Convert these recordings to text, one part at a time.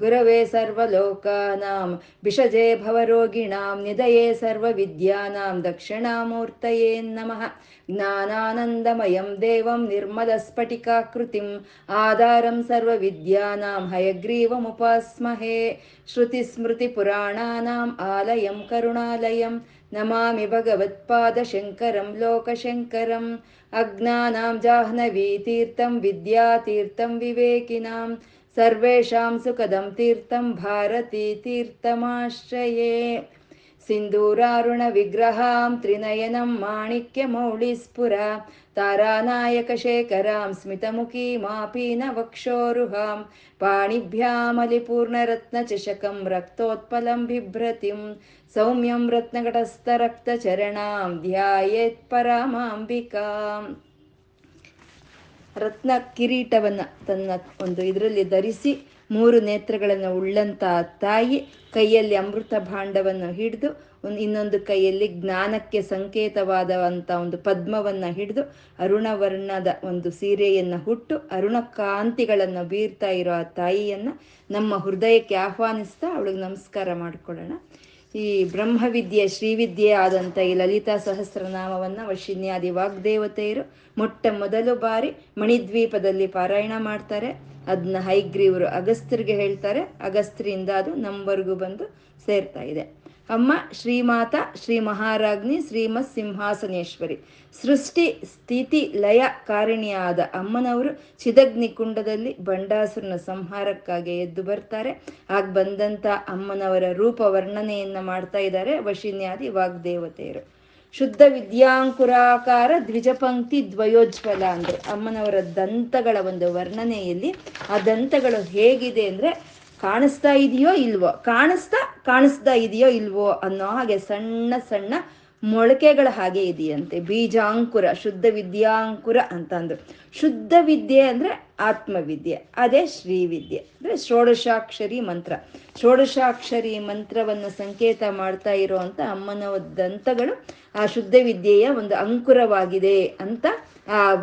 गुरवे सर्वलोकानां भिषजे भवरोगिणां निधये सर्वविद्यानां दक्षिणामूर्तये नमः ज्ञानानन्दमयं देवं निर्मलस्फटिकाकृतिम् आधारं सर्वविद्यानां हयग्रीवमुपास्महे श्रुतिस्मृतिपुराणानाम् आलयं करुणालयं नमामि भगवत्पादशङ्करं लोकशङ्करम् अज्ञानां जाह्नवीतीर्थं विद्यातीर्थं विवेकिनां सर्वेषां सुखदं तीर्थं भारती तीर्थमाश्रये सिन्दूरारुणविग्रहां त्रिनयनं माणिक्यमौलिस्फुर तारानायकशेखरां स्मितमुखीमापीनवक्षोरुहां पाणिभ्यामलिपूर्णरत्नचषकं रक्तोत्पलं बिभ्रतिं सौम्यं रत्नघटस्थरक्तचरणां ध्यायेत्परामाम्बिकाम् ರತ್ನ ಕಿರೀಟವನ್ನ ತನ್ನ ಒಂದು ಇದರಲ್ಲಿ ಧರಿಸಿ ಮೂರು ನೇತ್ರಗಳನ್ನು ಉಳ್ಳಂತ ತಾಯಿ ಕೈಯಲ್ಲಿ ಅಮೃತ ಭಾಂಡವನ್ನು ಹಿಡಿದು, ಒಂದು ಇನ್ನೊಂದು ಕೈಯಲ್ಲಿ ಜ್ಞಾನಕ್ಕೆ ಸಂಕೇತವಾದಂಥ ಒಂದು ಪದ್ಮವನ್ನು ಹಿಡಿದು, ಅರುಣವರ್ಣದ ಒಂದು ಸೀರೆಯನ್ನು ಹುಟ್ಟು, ಅರುಣ ಕಾಂತಿಗಳನ್ನು ಬೀರ್ತಾ ಇರೋ ಆ ತಾಯಿಯನ್ನು ನಮ್ಮ ಹೃದಯಕ್ಕೆ ಆಹ್ವಾನಿಸ್ತಾ ಅವಳಿಗೆ ನಮಸ್ಕಾರ ಮಾಡಿಕೊಳ್ಳೋಣ. ಈ ಬ್ರಹ್ಮವಿದ್ಯೆ, ಶ್ರೀವಿದ್ಯೆ ಆದಂಥ ಈ ಲಲಿತಾ ಸಹಸ್ರನಾಮವನ್ನು ವಶಿನ್ಯಾದಿ ವಾಗ್ದೇವತೆಯರು ಮೊಟ್ಟ ಮೊದಲು ಬಾರಿ ಮಣಿದ್ವೀಪದಲ್ಲಿ ಪಾರಾಯಣ ಮಾಡ್ತಾರೆ. ಅದನ್ನ ಹೈಗ್ರೀವರು ಅಗಸ್ತ್ರಿಗೆ ಹೇಳ್ತಾರೆ. ಅಗಸ್ತ್ರಿಯಿಂದ ಅದು ನಮ್ಮವರೆಗೂ ಬಂದು ಸೇರ್ತಾ ಇದೆ. ಅಮ್ಮ ಶ್ರೀಮಾತ ಶ್ರೀ ಮಹಾರಾಜ್ನಿ ಶ್ರೀಮತ್ ಸಿಂಹಾಸನೇಶ್ವರಿ ಸೃಷ್ಟಿ, ಸ್ಥಿತಿ, ಲಯ, ಕಾರಣಿಯಾದ ಅಮ್ಮನವರು ಚಿದಗ್ನಿ ಕುಂಡದಲ್ಲಿ ಬಂಡಾಸುರನ ಸಂಹಾರಕ್ಕಾಗಿ ಎದ್ದು ಬರ್ತಾರೆ. ಆಗ ಬಂದಂತ ಅಮ್ಮನವರ ರೂಪ ವರ್ಣನೆಯನ್ನ ಮಾಡ್ತಾ ಇದ್ದಾರೆ ವಶಿನ್ಯಾದಿ ವಾಗ್ದೇವತೆಯರು. ಶುದ್ಧ ವಿದ್ಯಾಂಕುರಾಕಾರ ದ್ವಿಜಪಂಕ್ತಿ ದ್ವಯೋಜ್ವಲ ಅಂದ್ರೆ ಅಮ್ಮನವರ ದಂತಗಳ ಒಂದು ವರ್ಣನೆಯಲ್ಲಿ ಆ ದಂತಗಳು ಹೇಗಿದೆ ಅಂದ್ರೆ ಕಾಣಿಸ್ತಾ ಇದೆಯೋ ಇಲ್ವೋ? ಕಾಣಿಸ್ತಾ ಕಾಣಿಸ್ತಾ ಇದೆಯೋ ಇಲ್ವೋ ಅನ್ನೋ ಹಾಗೆ ಸಣ್ಣ ಸಣ್ಣ ಮೊಳಕೆಗಳ ಹಾಗೆ ಇದೆಯಂತೆ. ಬೀಜಾಂಕುರ, ಶುದ್ಧ ವಿದ್ಯಾಂಕುರ ಅಂತ ಅಂದ್ರು ಶುದ್ಧ ವಿದ್ಯೆ ಅಂದ್ರೆ ಆತ್ಮವಿದ್ಯೆ. ಅದೇ ಶ್ರೀವಿದ್ಯೆ. ಅಂದ್ರೆ ಷೋಡಶಾಕ್ಷರಿ ಮಂತ್ರ. ಷೋಡಶಾಕ್ಷರಿ ಮಂತ್ರವನ್ನು ಸಂಕೇತ ಮಾಡ್ತಾ ಇರುವಂತ ಅಮ್ಮನ ದಂತಗಳು ಆ ಶುದ್ಧ ವಿದ್ಯೆಯ ಒಂದು ಅಂಕುರವಾಗಿದೆ ಅಂತ ಆ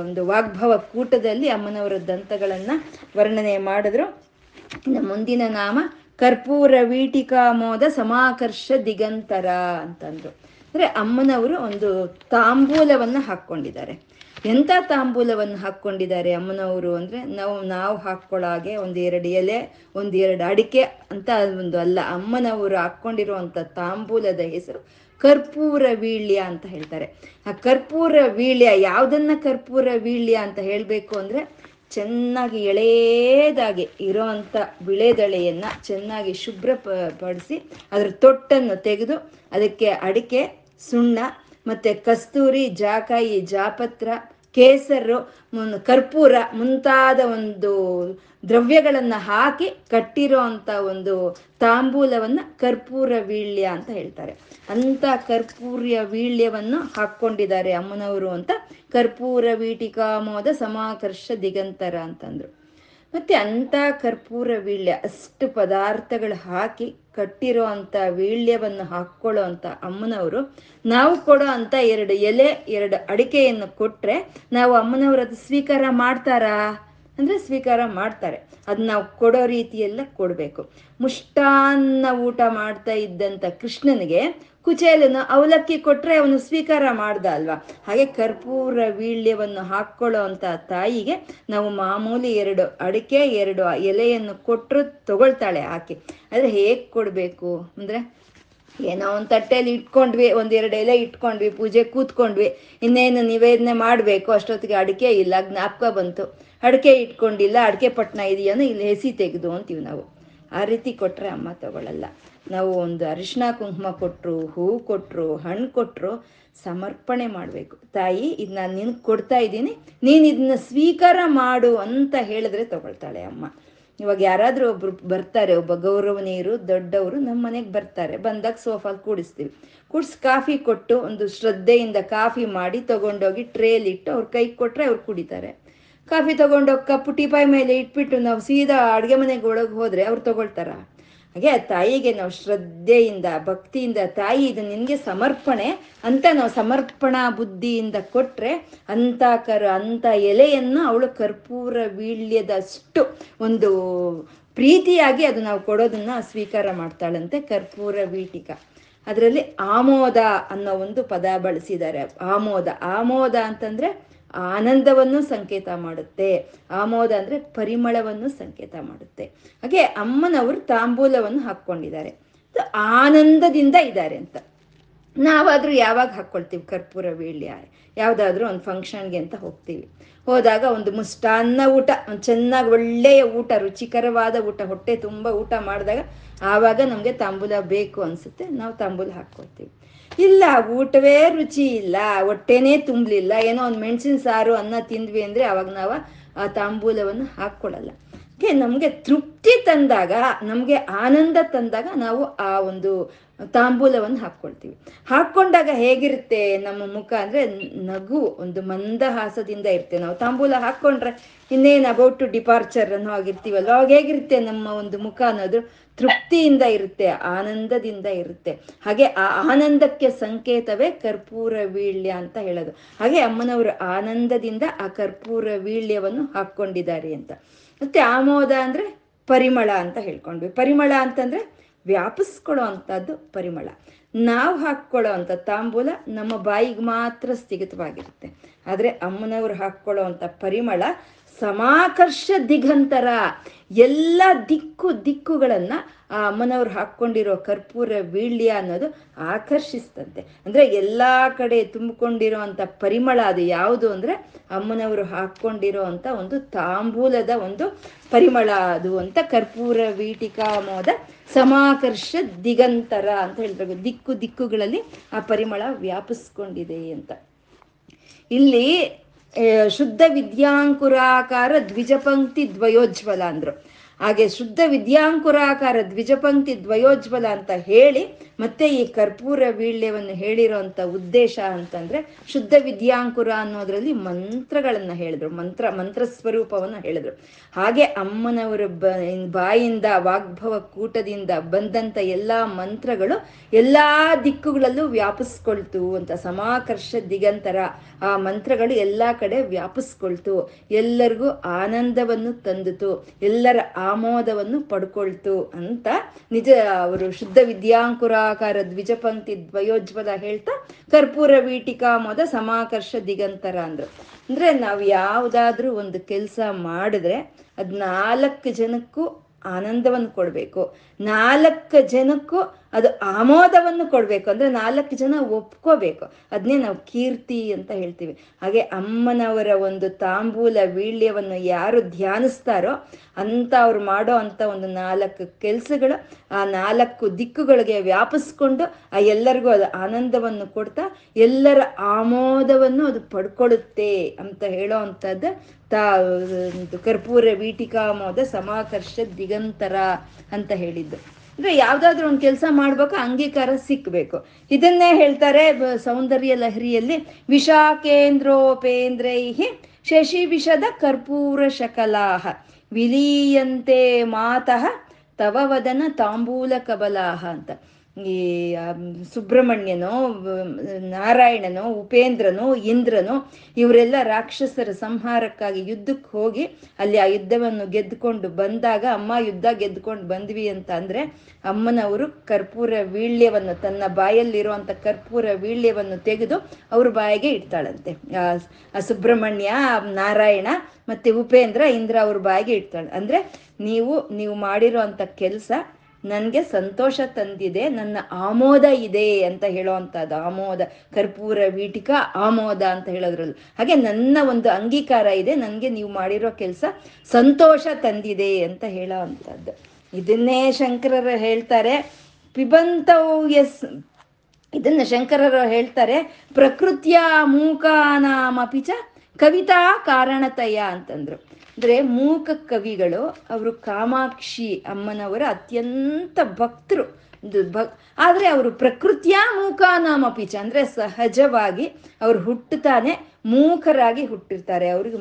ಒಂದು ವಾಗ್ಭವ ಕೂಟದಲ್ಲಿ ಅಮ್ಮನವರ ದಂತಗಳನ್ನ ವರ್ಣನೆ ಮಾಡಿದ್ರು. ಇನ್ನು ಮುಂದಿನ ನಾಮ ಕರ್ಪೂರ ವೀಟಿಕಾಮೋದ ಸಮಾಕರ್ಷ ದಿಗಂತರ ಅಂತಂದ್ರು. ಅಂದ್ರೆ ಅಮ್ಮನವರು ಒಂದು ತಾಂಬೂಲವನ್ನ ಹಾಕ್ಕೊಂಡಿದ್ದಾರೆ. ಎಂಥ ತಾಂಬೂಲವನ್ನು ಹಾಕ್ಕೊಂಡಿದ್ದಾರೆ ಅಮ್ಮನವರು ಅಂದ್ರೆ ನಾವು ನಾವು ಹಾಕ್ಕೊಳ್ಳಾಗೆ ಒಂದು ಎರಡು ಎಲೆ, ಒಂದು ಎರಡು ಅಡಿಕೆ ಅಂತ ಒಂದು ಅಲ್ಲ, ಅಮ್ಮನವರು ಹಾಕ್ಕೊಂಡಿರುವಂಥ ತಾಂಬೂಲದ ಹೆಸರು ಕರ್ಪೂರ ವೀಳ್ಯ ಅಂತ ಹೇಳ್ತಾರೆ. ಆ ಕರ್ಪೂರ ವೀಳ್ಯ, ಯಾವುದನ್ನ ಕರ್ಪೂರ ವೀಳ್ಯ ಅಂತ ಹೇಳಬೇಕು ಅಂದ್ರೆ ಚೆನ್ನಾಗಿ ಎಳೆದಾಗಿ ಇರೋವಂಥ ಬಿಳೆದಳೆಯನ್ನು ಚೆನ್ನಾಗಿ ಶುಭ್ರ ಪಡಿಸಿ ಅದರ ತೊಟ್ಟನ್ನು ತೆಗೆದು ಅದಕ್ಕೆ ಅಡಿಕೆ, ಸುಣ್ಣ ಮತ್ತೆ ಕಸ್ತೂರಿ, ಜಾಕಾಯಿ, ಜಾಪತ್ರ, ಕೇಸರು ಕರ್ಪೂರ ಮುಂತಾದ ಒಂದು ದ್ರವ್ಯಗಳನ್ನು ಹಾಕಿ ಕಟ್ಟಿರೋ ಅಂತ ಒಂದು ತಾಂಬೂಲವನ್ನು ಕರ್ಪೂರ ವೀಳ್ಯ ಅಂತ ಹೇಳ್ತಾರೆ. ಅಂಥ ಕರ್ಪೂರ್ಯ ವೀಳ್ಯವನ್ನು ಹಾಕ್ಕೊಂಡಿದ್ದಾರೆ ಅಮ್ಮನವರು ಅಂತ ಕರ್ಪೂರ ವೀಟಿಕಾಮೋದ ಸಮಾಕರ್ಷ ದಿಗಂತರ ಅಂತಂದ್ರು. ಮತ್ತೆ ಅಂಥ ಕರ್ಪೂರ ವೀಳ್ಯ ಅಷ್ಟು ಪದಾರ್ಥಗಳು ಹಾಕಿ ಕಟ್ಟಿರೋ ಅಂಥ ವೀಳ್ಯವನ್ನು ಹಾಕ್ಕೊಳ್ಳೋ ಅಂಥ ಅಮ್ಮನವರು, ನಾವು ಕೊಡೋ ಅಂಥ ಎರಡು ಎಲೆ, ಎರಡು ಅಡಿಕೆಯನ್ನು ಕೊಟ್ರೆ ನಾವು ಅಮ್ಮನವರು ಅದು ಸ್ವೀಕಾರ ಮಾಡ್ತಾರಾ? ಅಂದ್ರೆ ಸ್ವೀಕಾರ ಮಾಡ್ತಾರೆ. ಅದು ನಾವು ಕೊಡೋ ರೀತಿಯೆಲ್ಲ ಕೊಡಬೇಕು. ಮುಷ್ಟಾನ್ನ ಊಟ ಮಾಡ್ತಾ ಇದ್ದಂಥ ಕೃಷ್ಣನಿಗೆ ಕುಚೇಲನು ಅವಲಕ್ಕಿ ಕೊಟ್ಟರೆ ಅವನು ಸ್ವೀಕಾರ ಮಾಡ್ದ ಅಲ್ವಾ? ಹಾಗೆ ಕರ್ಪೂರ ವೀಳ್ಯವನ್ನು ಹಾಕ್ಕೊಳ್ಳೋ ಅಂತ ತಾಯಿಗೆ ನಾವು ಮಾಮೂಲಿ ಎರಡು ಅಡಿಕೆ, ಎರಡು ಎಲೆಯನ್ನು ಕೊಟ್ಟರು ತಗೊಳ್ತಾಳೆ ಆಕೆ. ಆದರೆ ಹೇಗೆ ಕೊಡಬೇಕು ಅಂದರೆ ಏನೋ ಒಂದು ತಟ್ಟೆಯಲ್ಲಿ ಇಟ್ಕೊಂಡ್ವಿ ಒಂದೆರಡು ಎಲೆ ಇಟ್ಕೊಂಡ್ವಿ, ಪೂಜೆ ಕೂತ್ಕೊಂಡ್ವಿ. ಇನ್ನೇನು ನಿವೇದನೆ ಮಾಡಬೇಕು, ಅಷ್ಟೊತ್ತಿಗೆ ಅಡಿಕೆ ಇಲ್ಲ, ಜ್ಞಾಪಕ ಬಂತು. ಅಡಿಕೆ ಇಟ್ಕೊಂಡಿಲ್ಲ, ಅಡಿಕೆ ಪಟ್ನ ಇದೆಯೋ ಇಲ್ಲಿ ಹೆಸಿ ತೆಗೆದು ಅಂತೀವಿ ನಾವು. ಆ ರೀತಿ ಕೊಟ್ಟರೆ ಅಮ್ಮ ತಗೊಳ್ಳಲ್ಲ ನಾವು ಒಂದು ಅರಿಶಿನ ಕುಂಕುಮ ಕೊಟ್ಟರು ಹೂ ಕೊಟ್ಟರು ಹಣ್ಣು ಕೊಟ್ಟರು ಸಮರ್ಪಣೆ ಮಾಡಬೇಕು. ತಾಯಿ ಇದು ನಾನು ನಿನಗೆ ಕೊಡ್ತಾ ಇದ್ದೀನಿ, ನೀನು ಇದನ್ನ ಸ್ವೀಕಾರ ಮಾಡು ಅಂತ ಹೇಳಿದ್ರೆ ತಗೊಳ್ತಾಳೆ ಅಮ್ಮ. ಇವಾಗ ಯಾರಾದರೂ ಒಬ್ರು ಬರ್ತಾರೆ, ಒಬ್ಬ ಗೌರವನೀಯರು, ದೊಡ್ಡವರು ನಮ್ಮ ಮನೆಗೆ ಬರ್ತಾರೆ. ಬಂದಾಗ ಸೋಫಾ ಕೂಡಿಸ್ತೀವಿ. ಕೂಡಿಸಿ ಕಾಫಿ ಕೊಟ್ಟು ಒಂದು ಶ್ರದ್ಧೆಯಿಂದ ಕಾಫಿ ಮಾಡಿ ತಗೊಂಡೋಗಿ ಟ್ರೇಲಿಟ್ಟು ಅವ್ರ ಕೈ ಕೊಟ್ಟರೆ ಅವ್ರು ಕುಡಿತಾರೆ. ಕಾಫಿ ತಗೊಂಡೋಗಿ ಕಪ್ಪು ಟೀಪಾಯ್ ಮೇಲೆ ಇಟ್ಬಿಟ್ಟು ನಾವು ಸೀದಾ ಅಡುಗೆ ಮನೆಗೆ ಒಳಗೆ ಹೋದರೆ ಅವ್ರು ತಗೊಳ್ತಾರ? ಹಾಗೆ ಆ ತಾಯಿಗೆ ನಾವು ಶ್ರದ್ಧೆಯಿಂದ, ಭಕ್ತಿಯಿಂದ, ತಾಯಿ ಇದು ನಿನಗೆ ಸಮರ್ಪಣೆ ಅಂತ ನಾವು ಸಮರ್ಪಣಾ ಬುದ್ಧಿಯಿಂದ ಕೊಟ್ಟರೆ ಅಂಥ ಕರ್ ಅಂಥ ಎಲೆಯನ್ನು ಅವಳು ಕರ್ಪೂರ ವೀಳ್ಯದಷ್ಟು ಒಂದು ಪ್ರೀತಿಯಾಗಿ ಅದು ನಾವು ಕೊಡೋದನ್ನ ಸ್ವೀಕಾರ ಮಾಡ್ತಾಳಂತೆ ಕರ್ಪೂರ ವೀಟಿಕ. ಅದರಲ್ಲಿ ಆಮೋದ ಅನ್ನೋ ಒಂದು ಪದ ಬಳಸಿದ್ದಾರೆ. ಆಮೋದ ಆಮೋದ ಅಂತಂದ್ರೆ ಆನಂದವನ್ನು ಸಂಕೇತ ಮಾಡುತ್ತೆ. ಆಮೋದ ಅಂದ್ರೆ ಪರಿಮಳವನ್ನು ಸಂಕೇತ ಮಾಡುತ್ತೆ. ಹಾಗೆ ಅಮ್ಮನವರು ತಾಂಬೂಲವನ್ನು ಹಾಕ್ಕೊಂಡಿದ್ದಾರೆ. ಆನಂದದಿಂದ ಇದ್ದಾರೆ ಅಂತ. ನಾವಾದ್ರೂ ಯಾವಾಗ ಹಾಕ್ಕೊಳ್ತೀವಿ ಕರ್ಪೂರ ವೀಳ್ಯ, ಯಾವುದಾದ್ರೂ ಒಂದು ಫಂಕ್ಷನ್ಗೆ ಅಂತ ಹೋಗ್ತೀವಿ. ಹೋದಾಗ ಒಂದು ಮುಷ್ಟಾನ್ನ ಊಟ, ಒಂದು ಚೆನ್ನಾಗಿ ಒಳ್ಳೆಯ ಊಟ, ರುಚಿಕರವಾದ ಊಟ, ಹೊಟ್ಟೆ ತುಂಬ ಊಟ ಮಾಡಿದಾಗ ಆವಾಗ ನಮಗೆ ತಾಂಬೂಲ ಬೇಕು ಅನಿಸುತ್ತೆ. ನಾವು ತಾಂಬೂಲ ಹಾಕ್ಕೊಳ್ತೀವಿ ಇಲ್ಲ, ಊಟವೇ ರುಚಿ ಇಲ್ಲ, ಹೊಟ್ಟೆನೇ ತುಂಬಲಿಲ್ಲ. ಏನೋ ಒಂದು ಮೆಣಸಿನ ಸಾರು ಅನ್ನ ತಿಂದ್ವಿ ಅಂದರೆ ಅವಾಗ ನಾವು ಆ ತಾಂಬೂಲವನ್ನು ನಮಗೆ ತೃಪ್ತಿ ತಂದಾಗ, ನಮಗೆ ಆನಂದ ತಂದಾಗ ನಾವು ಆ ಒಂದು ತಾಂಬೂಲವನ್ನು ಹಾಕ್ಕೊಳ್ತೀವಿ. ಹಾಕ್ಕೊಂಡಾಗ ಹೇಗಿರುತ್ತೆ ನಮ್ಮ ಮುಖ ಅಂದರೆ ನಗು, ಒಂದು ಮಂದಹಾಸದಿಂದ ಇರ್ತೇವೆ ನಾವು ತಾಂಬೂಲ ಹಾಕ್ಕೊಂಡ್ರೆ ಇನ್ನೇನು ಅಬೌಟ್ ಟು ಡಿಪಾರ್ಚರ್ ಅನ್ನೋ ಆಗಿರ್ತೀವಲ್ಲ ಅವಾಗ ಹೇಗಿರುತ್ತೆ ನಮ್ಮ ಒಂದು ಮುಖ ಅನ್ನೋದು ತೃಪ್ತಿಯಿಂದ ಇರುತ್ತೆ, ಆನಂದದಿಂದ ಇರುತ್ತೆ. ಹಾಗೆ ಆ ಆನಂದಕ್ಕೆ ಸಂಕೇತವೇ ಕರ್ಪೂರ ವೀಳ್ಯ ಅಂತ ಹೇಳೋದು. ಹಾಗೆ ಅಮ್ಮನವರು ಆನಂದದಿಂದ ಆ ಕರ್ಪೂರ ವೀಳ್ಯವನ್ನು ಹಾಕ್ಕೊಂಡಿದ್ದಾರೆ ಅಂತ. ಮತ್ತೆ ಆಮೋದ ಅಂದರೆ ಪರಿಮಳ ಅಂತ ಹೇಳ್ಕೊಂಡ್ವಿ. ಪರಿಮಳ ಅಂತಂದ್ರೆ ವ್ಯಾಪಿಸ್ಕೊಳ್ಳೋ ಅಂಥದ್ದು ಪರಿಮಳ. ನಾವು ಹಾಕ್ಕೊಳ್ಳೋ ಅಂಥ ತಾಂಬೂಲ ನಮ್ಮ ಬಾಯಿಗೆ ಮಾತ್ರ ಸ್ಥಗಿತವಾಗಿರುತ್ತೆ. ಆದರೆ ಅಮ್ಮನವ್ರು ಹಾಕ್ಕೊಳ್ಳೋ ಪರಿಮಳ ಸಮಾಕರ್ಷ ದಿಗಂತರ ಎಲ್ಲ ದಿಕ್ಕು ದಿಕ್ಕುಗಳನ್ನು ಆ ಅಮ್ಮನವ್ರು ಹಾಕ್ಕೊಂಡಿರೋ ಕರ್ಪೂರ, ವೀಳ್ಯ ಅನ್ನೋದು ಆಕರ್ಷಿಸ್ತಂತೆ. ಅಂದರೆ ಎಲ್ಲ ಕಡೆ ತುಂಬಿಕೊಂಡಿರೋ ಅಂಥ ಪರಿಮಳ ಅದು ಯಾವುದು ಅಂದರೆ ಅಮ್ಮನವರು ಹಾಕ್ಕೊಂಡಿರೋ ಅಂಥ ಒಂದು ತಾಂಬೂಲದ ಒಂದು ಪರಿಮಳ ಅದು ಅಂತ ಕರ್ಪೂರ, ವೀಟಿಕಾ ಮೋದ ಸಮಾಕರ್ಷ ದಿಗಂತರ ಅಂತ ಹೇಳಿದ್ರು ದಿಕ್ಕು ದಿಕ್ಕುಗಳಲ್ಲಿ ಆ ಪರಿಮಳ ವ್ಯಾಪಿಸ್ಕೊಂಡಿದೆ ಅಂತ. ಇಲ್ಲಿ ಶುದ್ಧ ವಿದ್ಯಾಂಕುರಾಕಾರ ದ್ವಿಜಪಂಕ್ತಿ ದ್ವಯೋಜ್ವಲ ಅಂದರು. ಹಾಗೆ ಶುದ್ಧ ವಿದ್ಯಾಂಕುರಾಕಾರ ದ್ವಿಜಪಂಕ್ತಿ ದ್ವಯೋಜ್ವಲ ಅಂತ ಹೇಳಿ ಮತ್ತೆ ಈ ಕರ್ಪೂರ ವೀಳ್ಯವನ್ನು ಹೇಳಿರೋಂಥ ಉದ್ದೇಶ ಅಂತಂದ್ರೆ ಶುದ್ಧ ವಿದ್ಯಾಂಕುರ ಅನ್ನೋದ್ರಲ್ಲಿ ಮಂತ್ರಗಳನ್ನ ಹೇಳಿದ್ರು. ಮಂತ್ರ ಮಂತ್ರ ಸ್ವರೂಪವನ್ನು ಹೇಳಿದ್ರು. ಹಾಗೆ ಅಮ್ಮನವರ ಬಾಯಿಂದ, ವಾಗ್ಭವ ಕೂಟದಿಂದ ಬಂದಂತ ಎಲ್ಲಾ ಮಂತ್ರಗಳು ಎಲ್ಲಾ ದಿಕ್ಕುಗಳಲ್ಲೂ ವ್ಯಾಪಿಸ್ಕೊಳ್ತು ಅಂತ, ಸಮಾಕರ್ಷ ದಿಗಂತರ ಆ ಮಂತ್ರಗಳು ಎಲ್ಲಾ ಕಡೆ ವ್ಯಾಪಿಸ್ಕೊಳ್ತು. ಎಲ್ಲರಿಗೂ ಆನಂದವನ್ನು ತಂದಿತು, ಎಲ್ಲರ ಆಮೋದವನ್ನು ಪಡ್ಕೊಳ್ತು ಅಂತ ನಿಜ, ಅವರು ಶುದ್ಧ ವಿದ್ಯಾಂಕುರಾಕಾರ ದ್ವಿಜಪಂಕ್ತಿ ದ್ವಯೋಜ್ವಲ ಹೇಳ್ತಾ, ಕರ್ಪೂರ ವೀಟಿಕಾ ಮೊದ ಸಮಾಕರ್ಷ ದಿಗಂತರ ಅಂದ್ರು. ಅಂದ್ರೆ ನಾವು ಯಾವುದಾದ್ರೂ ಒಂದು ಕೆಲಸ ಮಾಡಿದ್ರೆ ಅದ್ ನಾಲ್ಕು ಜನಕ್ಕೂ ಆನಂದವನ್ನು ಕೊಡಬೇಕು. ನಾಲ್ಕು ಜನಕ್ಕೂ ಅದು ಆಮೋದವನ್ನು ಕೊಡಬೇಕು. ಅಂದ್ರೆ ನಾಲ್ಕು ಜನ ಒಪ್ಕೋಬೇಕು. ಅದನ್ನೇ ನಾವು ಕೀರ್ತಿ ಅಂತ ಹೇಳ್ತೀವಿ. ಹಾಗೆ ಅಮ್ಮನವರ ಒಂದು ತಾಂಬೂಲ ವೀಳ್ಯವನ್ನು ಯಾರು ಧ್ಯಾನಿಸ್ತಾರೋ ಅಂತ ಅವ್ರು ಮಾಡೋ ಅಂಥ ಒಂದು ನಾಲ್ಕು ಕೆಲಸಗಳು ಆ ನಾಲ್ಕು ದಿಕ್ಕುಗಳಿಗೆ ವ್ಯಾಪಿಸ್ಕೊಂಡು ಆ ಎಲ್ಲರಿಗೂ ಅದು ಆನಂದವನ್ನು ಕೊಡ್ತಾ ಎಲ್ಲರ ಆಮೋದವನ್ನು ಅದು ಪಡ್ಕೊಳ್ಳುತ್ತೆ ಅಂತ ಹೇಳೋ ಅಂಥದ್ದು ತಾ ಕರ್ಪೂರ, ವೀಟಿಕಾಮೋದ ಸಮಾಕರ್ಷ ದಿಗಂತರ ಅಂತ ಹೇಳಿದ್ದು. ಅಂದ್ರೆ ಯಾವ್ದಾದ್ರು ಒಂದು ಕೆಲಸ ಮಾಡ್ಬೇಕು, ಅಂಗೀಕಾರ ಸಿಕ್ಬೇಕು. ಇದನ್ನೇ ಹೇಳ್ತಾರೆ ಸೌಂದರ್ಯ ಲಹರಿಯಲ್ಲಿ ವಿಷಾಕೇಂದ್ರೋಪೇಂದ್ರೈಹಿ ಶಶಿ ವಿಷದ ಕರ್ಪೂರ ಶಕಲಾಹ, ವಿಲೀಯಂತೆ ಮಾತಃ ತವ ವದನ ತಾಂಬೂಲ ಕಬಲಾಹ ಅಂತ. ಈ ಸುಬ್ರಹ್ಮಣ್ಯನೋ ನಾರಾಯಣನೋ, ಉಪೇಂದ್ರನೋ, ಇಂದ್ರನೋ, ಇವರೆಲ್ಲ ರಾಕ್ಷಸರ ಸಂಹಾರಕ್ಕಾಗಿ ಯುದ್ಧಕ್ಕೆ ಹೋಗಿ ಅಲ್ಲಿ ಆ ಯುದ್ಧವನ್ನು ಗೆದ್ದುಕೊಂಡು ಬಂದಾಗ, ಅಮ್ಮ ಯುದ್ಧ ಗೆದ್ದುಕೊಂಡು ಬಂದ್ವಿ ಅಂತ ಅಂದ್ರೆ ಅಮ್ಮನವರು ಕರ್ಪೂರ ವೀಳ್ಯವನ್ನು ತನ್ನ ಬಾಯಲ್ಲಿರುವಂಥ ಕರ್ಪೂರ ವೀಳ್ಯವನ್ನು ತೆಗೆದು ಅವ್ರ ಬಾಯಿಗೆ ಇಡ್ತಾಳಂತೆ. ಆ ಸುಬ್ರಹ್ಮಣ್ಯ, ನಾರಾಯಣ ಮತ್ತೆ ಉಪೇಂದ್ರ, ಇಂದ್ರ ಅವ್ರ ಬಾಯಿಗೆ ಇಡ್ತಾಳೆ. ಅಂದ್ರೆ ನೀವು ನೀವು ಮಾಡಿರೋ ಕೆಲಸ ನನಗೆ ಸಂತೋಷ ತಂದಿದೆ, ನನ್ನ ಆಮೋದ ಇದೆ ಅಂತ ಹೇಳೋವಂಥದ್ದು. ಆಮೋದ, ಕರ್ಪೂರ, ವೀಟಿಕ, ಆಮೋದ ಅಂತ ಹೇಳೋದ್ರಲ್ಲಿ. ಹಾಗೆ ನನ್ನ ಒಂದು ಅಂಗೀಕಾರ ಇದೆ, ನನಗೆ ನೀವು ಮಾಡಿರೋ ಕೆಲಸ ಸಂತೋಷ ತಂದಿದೆ ಅಂತ ಹೇಳೋ ಅಂಥದ್ದು ಇದನ್ನೇ ಶಂಕರರು ಹೇಳ್ತಾರೆ. ಪಿಬಂತವು ಎಸ್, ಇದನ್ನ ಶಂಕರರು ಹೇಳ್ತಾರೆ. ಪ್ರಕೃತಿಯ ಮೂಕಾನಾಮಪಿಚ ಕವಿತಾ ಕಾರಣತಯ ಅಂತಂದ್ರು. ಅಂದ್ರೆ ಮೂಕ ಕವಿಗಳು ಅವರು ಕಾಮಾಕ್ಷಿ ಅಮ್ಮನವರ ಅತ್ಯಂತ ಭಕ್ತರು. ಭಕ್ ಆದರೆ ಅವರು ಪ್ರಕೃತಿಯ ಮೂಕಾನಾಮಪಿಚ ಅಂದ್ರೆ ಸಹಜವಾಗಿ ಅವ್ರು ಹುಟ್ಟುತ್ತಾನೆ ಮೂಕರಾಗಿ ಹುಟ್ಟಿರ್ತಾರೆ. ಅವ್ರಿಗೆ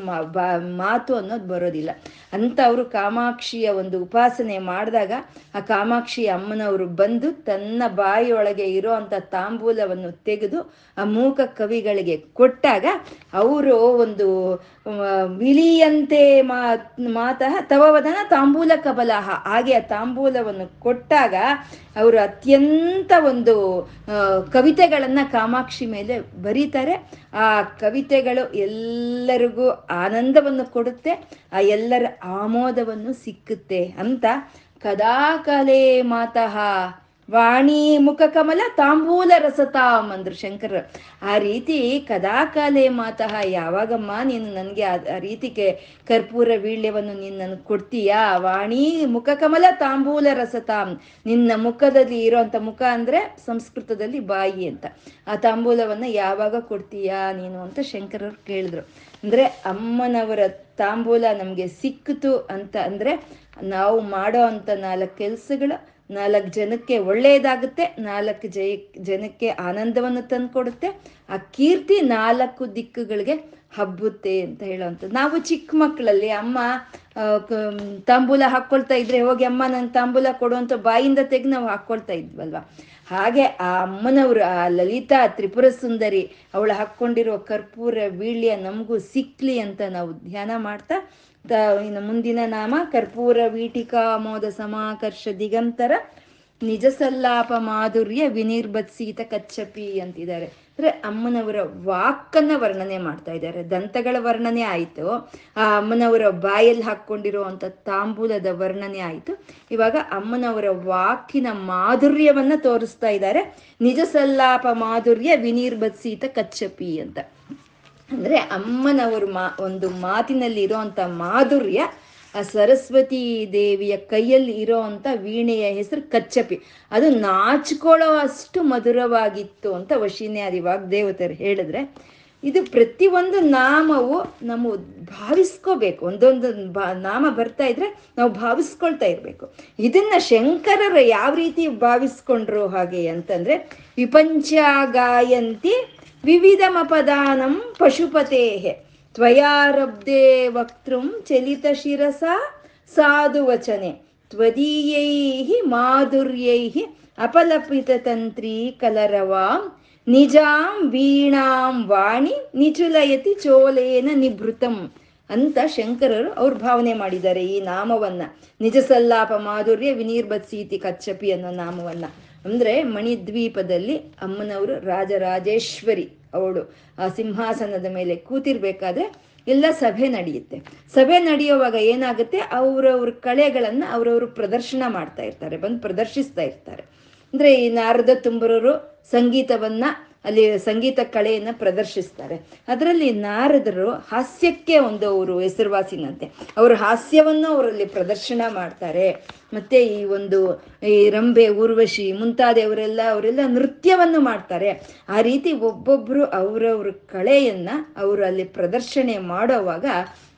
ಮಾತು ಅನ್ನೋದು ಬರೋದಿಲ್ಲ. ಅಂತ ಅವರು ಕಾಮಾಕ್ಷಿಯ ಒಂದು ಉಪಾಸನೆ ಮಾಡಿದಾಗ ಆ ಕಾಮಾಕ್ಷಿ ಅಮ್ಮನವರು ಬಂದು ತನ್ನ ಬಾಯಿಯೊಳಗೆ ಇರೋ ಅಂಥ ತಾಂಬೂಲವನ್ನು ತೆಗೆದು ಆ ಮೂಕ ಕವಿಗಳಿಗೆ ಕೊಟ್ಟಾಗ ಅವರು ಒಂದು ವಿಲಿಯಂತೆ ಮಾತಃ ತವವದನ ತಾಂಬೂಲ ಕಬಲಾಹ. ಹಾಗೆ ಆ ತಾಂಬೂಲವನ್ನು ಕೊಟ್ಟಾಗ ಅವರು ಅತ್ಯಂತ ಒಂದು ಕವಿತೆಗಳನ್ನ ಕಾಮಾಕ್ಷಿ ಮೇಲೆ ಬರೀತಾರೆ. ಆ ಕವಿತೆಗಳು ಎಲ್ಲರಿಗೂ ಆನಂದವನ್ನು ಕೊಡುತ್ತೆ ಆ ಎಲ್ಲರ ಆಮೋದವನ್ನು ಸಿಕ್ಕುತ್ತೆ ಅಂತ ಕದಾಕಲೇ ಮಾತಃ. ವಾಣಿ ಮುಖ ಕಮಲ ತಾಂಬೂಲ ರಸತಾಮ್ ಅಂದ್ರು ಶಂಕರ. ಆ ರೀತಿ ಕದಾಕಾಲೆ ಮಾತಃ, ಯಾವಾಗಮ್ಮ ನೀನು ನನಗೆ ಆ ರೀತಿಗೆ ಕರ್ಪೂರ ವೀಳ್ಯವನ್ನು ನೀನು ನನಗೆ ಕೊಡ್ತೀಯಾ? ವಾಣಿ ಮುಖ ಕಮಲ ತಾಂಬೂಲ ರಸತಾಮ್ ನಿನ್ನ ಮುಖದಲ್ಲಿ ಇರೋಂಥ ಮುಖ ಅಂದ್ರೆ ಸಂಸ್ಕೃತದಲ್ಲಿ ಬಾಯಿ ಅಂತ. ಆ ತಾಂಬೂಲವನ್ನ ಯಾವಾಗ ಕೊಡ್ತೀಯಾ ನೀನು ಅಂತ ಶಂಕರವ್ರು ಕೇಳಿದ್ರು. ಅಂದ್ರೆ ಅಮ್ಮನವರ ತಾಂಬೂಲ ನಮಗೆ ಸಿಕ್ಕಿತು ಅಂತ ಅಂದ್ರೆ ನಾವು ಮಾಡೋ ಅಂತ ನಾಲ್ಕು ಕೆಲ್ಸಗಳು ನಾಲ್ಕು ಜನಕ್ಕೆ ಒಳ್ಳೆಯದಾಗುತ್ತೆ, ನಾಲ್ಕು ಜಯ ಜನಕ್ಕೆ ಆನಂದವನ್ನು ತಂದುಕೊಡುತ್ತೆ. ಆ ಕೀರ್ತಿ ನಾಲ್ಕು ದಿಕ್ಕುಗಳಿಗೆ ಹಬ್ಬುತ್ತೆ ಅಂತ ಹೇಳೋವಂಥದ್ದು. ನಾವು ಚಿಕ್ಕ ಮಕ್ಕಳಲ್ಲಿ ಅಮ್ಮ ತಾಂಬೂಲ ಹಾಕ್ಕೊಳ್ತಾ ಇದ್ರೆ ಹೋಗಿ ಅಮ್ಮ ನನ್ನ ತಾಂಬೂಲ ಕೊಡುವಂಥ ಬಾಯಿಂದ ತೆಗೆದು ನಾವು ಹಾಕ್ಕೊಳ್ತಾ ಇದ್ವಲ್ವ? ಹಾಗೆ ಆ ಅಮ್ಮನವರು, ಆ ಲಲಿತಾ ತ್ರಿಪುರ ಸುಂದರಿ, ಅವಳು ಹಾಕ್ಕೊಂಡಿರೋ ಕರ್ಪೂರ, ವೀಳ್ಯ ನಮಗೂ ಸಿಕ್ಲಿ ಅಂತ ನಾವು ಧ್ಯಾನ ಮಾಡ್ತಾ ಇನ್ನು ಮುಂದಿನ ನಾಮ ಕರ್ಪೂರ, ವೀಟಿಕಾ ಮೋದ ಸಮಾಕರ್ಷ, ದಿಗಂತರ ನಿಜ ಸಲ್ಲಾಪ ಮಾಧುರ್ಯ ವಿನಿರ್ಬತ್ಸೀತ ಕಚ್ಚಪಿ ಅಂತಿದ್ದಾರೆ. ಅಂದ್ರೆ ಅಮ್ಮನವರ ವಾಕನ್ನ ವರ್ಣನೆ ಮಾಡ್ತಾ ಇದ್ದಾರೆ. ದಂತಗಳ ವರ್ಣನೆ ಆಯಿತು. ಆ ಅಮ್ಮನವರ ಬಾಯಲ್ಲಿ ಹಾಕ್ಕೊಂಡಿರುವಂಥ ಅಂತ ತಾಂಬೂಲದ ವರ್ಣನೆ ಆಯಿತು. ಇವಾಗ ಅಮ್ಮನವರ ವಾಕಿನ ಮಾಧುರ್ಯವನ್ನ ತೋರಿಸ್ತಾ ಇದ್ದಾರೆ. ನಿಜಸಲ್ಲಾಪ, ಮಾಧುರ್ಯ ವಿನಿರ್ಬತ್ಸೀತ ಕಚ್ಚಪಿ ಅಂತ. ಅಂದ್ರೆ ಅಮ್ಮನವರು ಮಾ, ಒಂದು ಮಾತಿನಲ್ಲಿ ಇರೋಂಥ ಮಾಧುರ್ಯ, ಆ ಸರಸ್ವತಿ ದೇವಿಯ ಕೈಯಲ್ಲಿ ಇರೋ ಅಂತ ವೀಣೆಯ ಹೆಸರು ಕಚ್ಚಪಿ. ಅದು ನಾಚಿಕೊಳ್ಳೋ ಅಷ್ಟು ಮಧುರವಾಗಿತ್ತು ಅಂತ ವಶಿನ್ಯಾದಿ ವಾಗ್ದೇವತರು ಹೇಳಿದ್ರೆ, ಇದು ಪ್ರತಿಯೊಂದು ನಾಮವು ನಾವು ಭಾವಿಸ್ಕೋಬೇಕು. ಒಂದೊಂದು ನಾಮ ಬರ್ತಾ ಇದ್ರೆ ನಾವು ಭಾವಿಸ್ಕೊಳ್ತಾ ಇರಬೇಕು. ಇದನ್ನ ಶಂಕರರು ಯಾವ ರೀತಿ ಭಾವಿಸ್ಕೊಂಡ್ರು ಹಾಗೆ ಅಂತಂದ್ರೆ, ವಿಪಂಚ ಗಾಯಂತಿ ತ್ವಯಾರಬ್ಧೇ ವಕ್ತೃಂ ಚಲಿತ ಶಿರಸ ಸಾಧು ವಚನೆ ತ್ವದೀಯೈ ಮಾಧುರ್ಯೈ ಅಪಲಪಿತತಂತ್ರಿ ಕಲರವಾಂ ನಿಜಾಂ ವೀಣಾಂ ವಾಣಿ ನಿಚುಲಯತಿ ಚೋಲೇನ ನಿಭೃತಂ ಅಂತ ಶಂಕರರು ಅವ್ರು ಭಾವನೆ ಮಾಡಿದ್ದಾರೆ ಈ ನಾಮವನ್ನ. ನಿಜ ಸಲ್ಲಾಪ ಮಾಧುರ್ಯ ವಿನೀರ್ಬತ್ಸೀತಿ ಕಚ್ಚಪಿ ಅನ್ನೋ ನಾಮವನ್ನ. ಅಂದ್ರೆ ಮಣಿದ್ವೀಪದಲ್ಲಿ ಅಮ್ಮನವರು ರಾಜರಾಜೇಶ್ವರಿ ಅವಳು ಆ ಸಿಂಹಾಸನದ ಮೇಲೆ ಕೂತಿರ್ಬೇಕಾದ್ರೆ ಎಲ್ಲ ಸಭೆ ನಡೆಯುತ್ತೆ. ಸಭೆ ನಡೆಯುವಾಗ ಏನಾಗುತ್ತೆ? ಅವರವ್ರ ಕಲೆಗಳನ್ನು ಅವರವರು ಪ್ರದರ್ಶನ ಮಾಡ್ತಾ ಇರ್ತಾರೆ, ಬಂದು ಪ್ರದರ್ಶಿಸ್ತಾ ಇರ್ತಾರೆ. ಅಂದ್ರೆ ಈ ನಾರದ ತುಂಬರವರು ಸಂಗೀತವನ್ನ ಅಲ್ಲಿ ಸಂಗೀತ ಕಲೆಯನ್ನು ಪ್ರದರ್ಶಿಸ್ತಾರೆ. ಅದರಲ್ಲಿ ನಾರದರು ಹಾಸ್ಯಕ್ಕೆ ಒಂದು ಅವರು ಹೆಸರುವಾಸಿನಂತೆ. ಅವರು ಹಾಸ್ಯವನ್ನು ಅವರಲ್ಲಿ ಪ್ರದರ್ಶನ ಮಾಡ್ತಾರೆ. ಮತ್ತೆ ಈ ಒಂದು ಈ ರಂಬೆ ಊರ್ವಶಿ ಮುಂತಾದವರೆಲ್ಲ ಅವರೆಲ್ಲ ನೃತ್ಯವನ್ನು ಮಾಡ್ತಾರೆ. ಆ ರೀತಿ ಒಬ್ಬೊಬ್ಬರು ಅವರವ್ರ ಕಳೆಯನ್ನ ಅವರು ಅಲ್ಲಿ ಪ್ರದರ್ಶನೆ ಮಾಡೋವಾಗ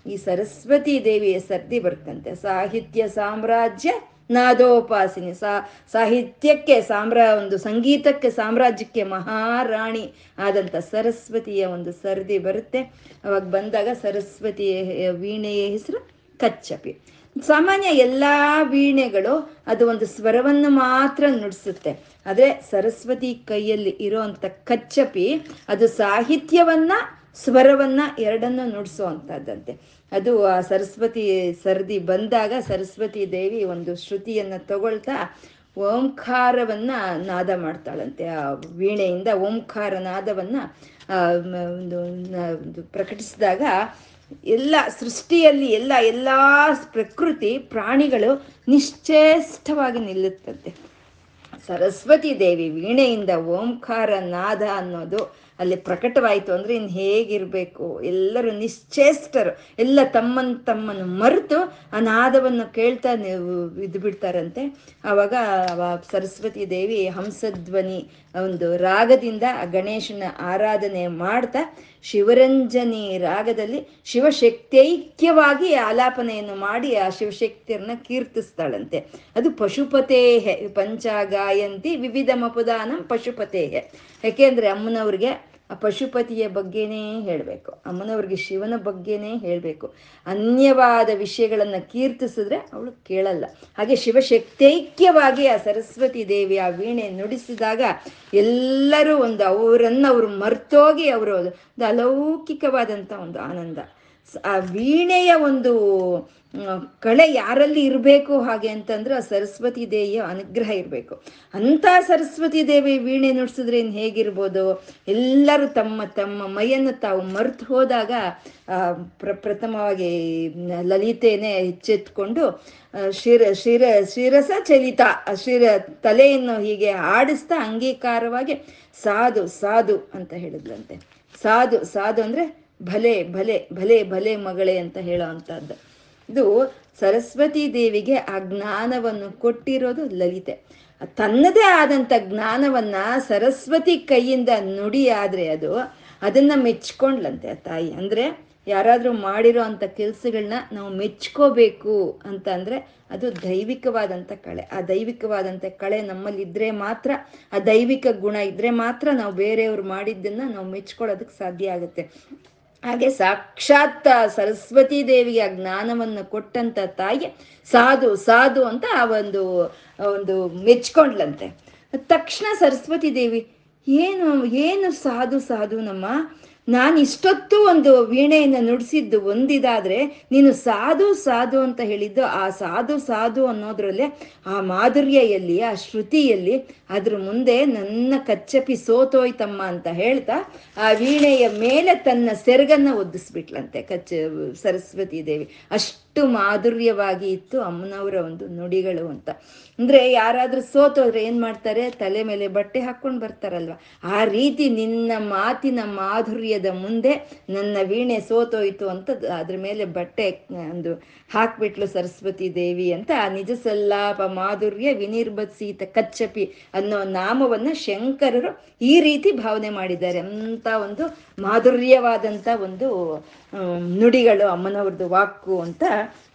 ಈ ಸರಸ್ವತಿ ದೇವಿಯ ಸರ್ದಿ ಬರ್ತಂತೆ ಸಾಹಿತ್ಯ ಸಾಮ್ರಾಜ್ಯ ನಾದೋಪಾಸಿನಿ. ಸಾ ಸಾಹಿತ್ಯಕ್ಕೆ ಸಾಮ್ರ, ಒಂದು ಸಂಗೀತಕ್ಕೆ ಸಾಮ್ರಾಜ್ಯಕ್ಕೆ ಮಹಾರಾಣಿ ಆದಂಥ ಸರಸ್ವತಿಯ ಒಂದು ಸರದಿ ಬರುತ್ತೆ. ಅವಾಗ ಬಂದಾಗ ಸರಸ್ವತಿಯ ವೀಣೆಯ ಹೆಸರು ಕಚ್ಚಪಿ. ಸಾಮಾನ್ಯ ಎಲ್ಲ ವೀಣೆಗಳು ಅದು ಒಂದು ಸ್ವರವನ್ನು ಮಾತ್ರ ನುಡಿಸುತ್ತೆ. ಆದರೆ ಸರಸ್ವತಿ ಕೈಯಲ್ಲಿ ಇರೋವಂಥ ಕಚ್ಚಪಿ ಅದು ಸಾಹಿತ್ಯವನ್ನ ಸ್ವರವನ್ನ ಎರಡನ್ನು ನುಡಿಸುವಂಥದ್ದಂತೆ ಅದು ಆ ಸರಸ್ವತಿ ಸರದಿ ಬಂದಾಗ ಸರಸ್ವತಿ ದೇವಿ ಒಂದು ಶ್ರುತಿಯನ್ನ ತಗೊಳ್ತಾ ಓಂಕಾರವನ್ನ ನಾದ ಮಾಡ್ತಾಳಂತೆ. ಆ ವೀಣೆಯಿಂದ ಓಂಕಾರ ನಾದವನ್ನ ಒಂದು ಪ್ರಕಟಿಸಿದಾಗ ಎಲ್ಲ ಸೃಷ್ಟಿಯಲ್ಲಿ ಎಲ್ಲ ಎಲ್ಲ ಪ್ರಕೃತಿ ಪ್ರಾಣಿಗಳು ನಿಶ್ಚೇಷ್ಟವಾಗಿ ನಿಲ್ಲುತ್ತಂತೆ. ಸರಸ್ವತಿ ದೇವಿ ವೀಣೆಯಿಂದ ಓಂಕಾರ ನಾದ ಅನ್ನೋದು ಅಲ್ಲಿ ಪ್ರಕಟವಾಯಿತು ಅಂದ್ರೆ ಇನ್ನು ಹೇಗಿರ್ಬೇಕು? ಎಲ್ಲರೂ ನಿಶ್ಚೇಷ್ಟರು. ಎಲ್ಲ ತಮ್ಮನ್ ತಮ್ಮನ್ನು ಮರೆತು ಆ ನಾದವನ್ನು ಕೇಳ್ತಾ ಇದು ಬಿಡ್ತಾರಂತೆ. ಆವಾಗ ಸರಸ್ವತಿ ದೇವಿ ಹಂಸಧ್ವನಿ ಒಂದು ರಾಗದಿಂದ ಆ ಗಣೇಶನ ಆರಾಧನೆ ಮಾಡ್ತಾ ಶಿವರಂಜನಿ ರಾಗದಲ್ಲಿ ಶಿವಶಕ್ತೈಕ್ಯವಾಗಿ ಆಲಾಪನೆಯನ್ನು ಮಾಡಿ ಆ ಶಿವಶಕ್ತಿಯನ್ನ ಕೀರ್ತಿಸ್ತಾಳಂತೆ. ಅದು ಪಶುಪತೇಹೆ ಪಂಚಗಾಯಂತಿ ವಿವಿಧ ಮಪುದಾನಂ ಪಶುಪತೇಹೆ ಯಾಕೆಂದ್ರೆ ಅಮ್ಮನವ್ರಿಗೆ ಆ ಪಶುಪತಿಯ ಬಗ್ಗೆನೇ ಹೇಳಬೇಕು. ಅಮ್ಮನವ್ರಿಗೆ ಶಿವನ ಬಗ್ಗೆನೇ ಹೇಳಬೇಕು. ಅನ್ಯವಾದ ವಿಷಯಗಳನ್ನು ಕೀರ್ತಿಸಿದ್ರೆ ಅವಳು ಕೇಳಲ್ಲ. ಹಾಗೆ ಶಿವಶಕ್ತೈಕ್ಯವಾಗಿ ಆ ಸರಸ್ವತಿ ದೇವಿ ಆ ವೀಣೆ ನುಡಿಸಿದಾಗ ಎಲ್ಲರೂ ಒಂದು ಅವರನ್ನು ಅವರು ಮರ್ತೋಗಿ ಅವರು ಒಂದು ಅಲೌಕಿಕವಾದಂಥ ಒಂದು ಆನಂದ. ಆ ವೀಣೆಯ ಒಂದು ಕಳೆ ಯಾರಲ್ಲಿ ಇರಬೇಕು ಹಾಗೆ ಅಂತಂದ್ರೆ ಆ ಸರಸ್ವತಿ ದೇವಿಯ ಅನುಗ್ರಹ ಇರಬೇಕು. ಅಂಥ ಸರಸ್ವತಿ ದೇವಿ ವೀಣೆ ನುಡಿಸಿದ್ರೆ ಇನ್ನು ಹೇಗಿರ್ಬೋದು? ಎಲ್ಲರೂ ತಮ್ಮ ತಮ್ಮ ಮೈಯನ್ನು ತಾವು ಮರೆತು ಹೋದಾಗ ಪ್ರ, ಪ್ರಥಮವಾಗಿ ಲಲಿತೆನೇ ಹೆಚ್ಚೆತ್ಕೊಂಡು ಶಿರ ಶಿರ, ಶಿರಸ ಚಲಿತ ಶಿರ ತಲೆಯನ್ನು ಹೀಗೆ ಆಡಿಸ್ತಾ ಅಂಗೀಕಾರವಾಗಿ ಸಾಧು ಸಾಧು ಅಂತ ಹೇಳಿದ್ರಂತೆ. ಸಾಧು ಸಾಧು ಅಂದರೆ ಭಲೆ ಭಲೆ ಭಲೆ ಭಲೆ ಮಗಳೇ ಅಂತ ಹೇಳೋ ಅಂಥದ್ದು. ಇದು ಸರಸ್ವತಿ ದೇವಿಗೆ ಆ ಜ್ಞಾನವನ್ನು ಕೊಟ್ಟಿರೋದು ಲಲಿತೆ. ತನ್ನದೇ ಆದಂಥ ಜ್ಞಾನವನ್ನ ಸರಸ್ವತಿ ಕೈಯಿಂದ ನುಡಿ ಆದ್ರೆ ಅದು ಅದನ್ನ ಮೆಚ್ಕೊಂಡ್ಲಂತೆ ಆ ತಾಯಿ. ಅಂದ್ರೆ ಯಾರಾದರೂ ಮಾಡಿರೋ ಅಂಥ ಕೆಲಸಗಳನ್ನ ನಾವು ಮೆಚ್ಕೋಬೇಕು ಅಂತ ಅಂದ್ರೆ ಅದು ದೈವಿಕವಾದಂಥ ಕಳೆ. ಆ ದೈವಿಕವಾದಂಥ ಕಳೆ ನಮ್ಮಲ್ಲಿ ಇದ್ರೆ ಮಾತ್ರ, ಆ ದೈವಿಕ ಗುಣ ಇದ್ರೆ ಮಾತ್ರ ನಾವು ಬೇರೆಯವ್ರು ಮಾಡಿದ್ದನ್ನ ನಾವು ಮೆಚ್ಕೊಳ್ಳೋದಕ್ಕೆ ಸಾಧ್ಯ ಆಗುತ್ತೆ. ಹಾಗೆ ಸಾಕ್ಷಾತ್ ಸರಸ್ವತಿ ದೇವಿಗೆ ಆ ಜ್ಞಾನವನ್ನು ಕೊಟ್ಟಂತ ತಾಯಿ ಸಾಧು ಸಾಧು ಅಂತ ಆ ಒಂದು ಒಂದು ಮೆಚ್ಕೊಂಡ್ಲಂತೆ ತಕ್ಷಣ ಸರಸ್ವತಿ ದೇವಿ, ಏನು ಏನು ಸಾಧು ಸಾಧು ನಮ್ಮ ನಾನು ಇಷ್ಟೊತ್ತು ಒಂದು ವೀಣೆಯನ್ನು ನುಡಿಸಿದ್ದು ಒಂದಿದಾದ್ರೆ ನೀನು ಸಾಧು ಸಾಧು ಅಂತ ಹೇಳಿದ್ದು ಆ ಸಾಧು ಸಾಧು ಅನ್ನೋದ್ರಲ್ಲೇ ಆ ಮಾಧುರ್ಯಲ್ಲಿ ಆ ಶ್ರುತಿಯಲ್ಲಿ ಅದ್ರ ಮುಂದೆ ನನ್ನ ಕಚ್ಚಪಿ ಸೋತೋಯ್ತಮ್ಮ ಅಂತ ಹೇಳ್ತಾ ಆ ವೀಣೆಯ ಮೇಲೆ ತನ್ನ ಸೆರಗನ್ನ ಒದ್ದಿಸ್ಬಿಟ್ಲಂತೆ ಕಚ್ಚ ಸರಸ್ವತಿ ದೇವಿ. ಅಷ್ಟು ಮಾಧುರ್ಯವಾಗಿ ಇತ್ತು ಅಮ್ಮನವರ ಒಂದು ನುಡಿಗಳು ಅಂತ. ಅಂದ್ರೆ ಯಾರಾದ್ರೂ ಸೋತೋದ್ರೆ ಏನ್ ಮಾಡ್ತಾರೆ? ತಲೆ ಮೇಲೆ ಬಟ್ಟೆ ಹಾಕೊಂಡು ಬರ್ತಾರಲ್ವ? ಆ ರೀತಿ ನಿನ್ನ ಮಾತಿನ ಮಾಧುರ್ಯದ ಮುಂದೆ ನನ್ನ ವೀಣೆ ಸೋತೋಯ್ತು ಅಂತ ಅದ್ರ ಮೇಲೆ ಬಟ್ಟೆ, ಒಂದು ಹಾಕ್ಬಿಟ್ಲು ಸರಸ್ವತಿ ದೇವಿ ಅಂತ. ಆ ನಿಜ ಸಲ್ಲಾಪ ಮಾಧುರ್ಯ ವಿನಿರ್ಬತ್ಸೀತ ಕಚ್ಚಪಿ ಅನ್ನೋ ನಾಮವನ್ನ ಶಂಕರರು ಈ ರೀತಿ ಭಾವನೆ ಮಾಡಿದ್ದಾರೆ. ಅಂತ ಒಂದು ಮಾಧುರ್ಯವಾದಂಥ ಒಂದು ನುಡಿಗಳು ಅಮ್ಮನವ್ರದ್ದು ವಾಕು ಅಂತ,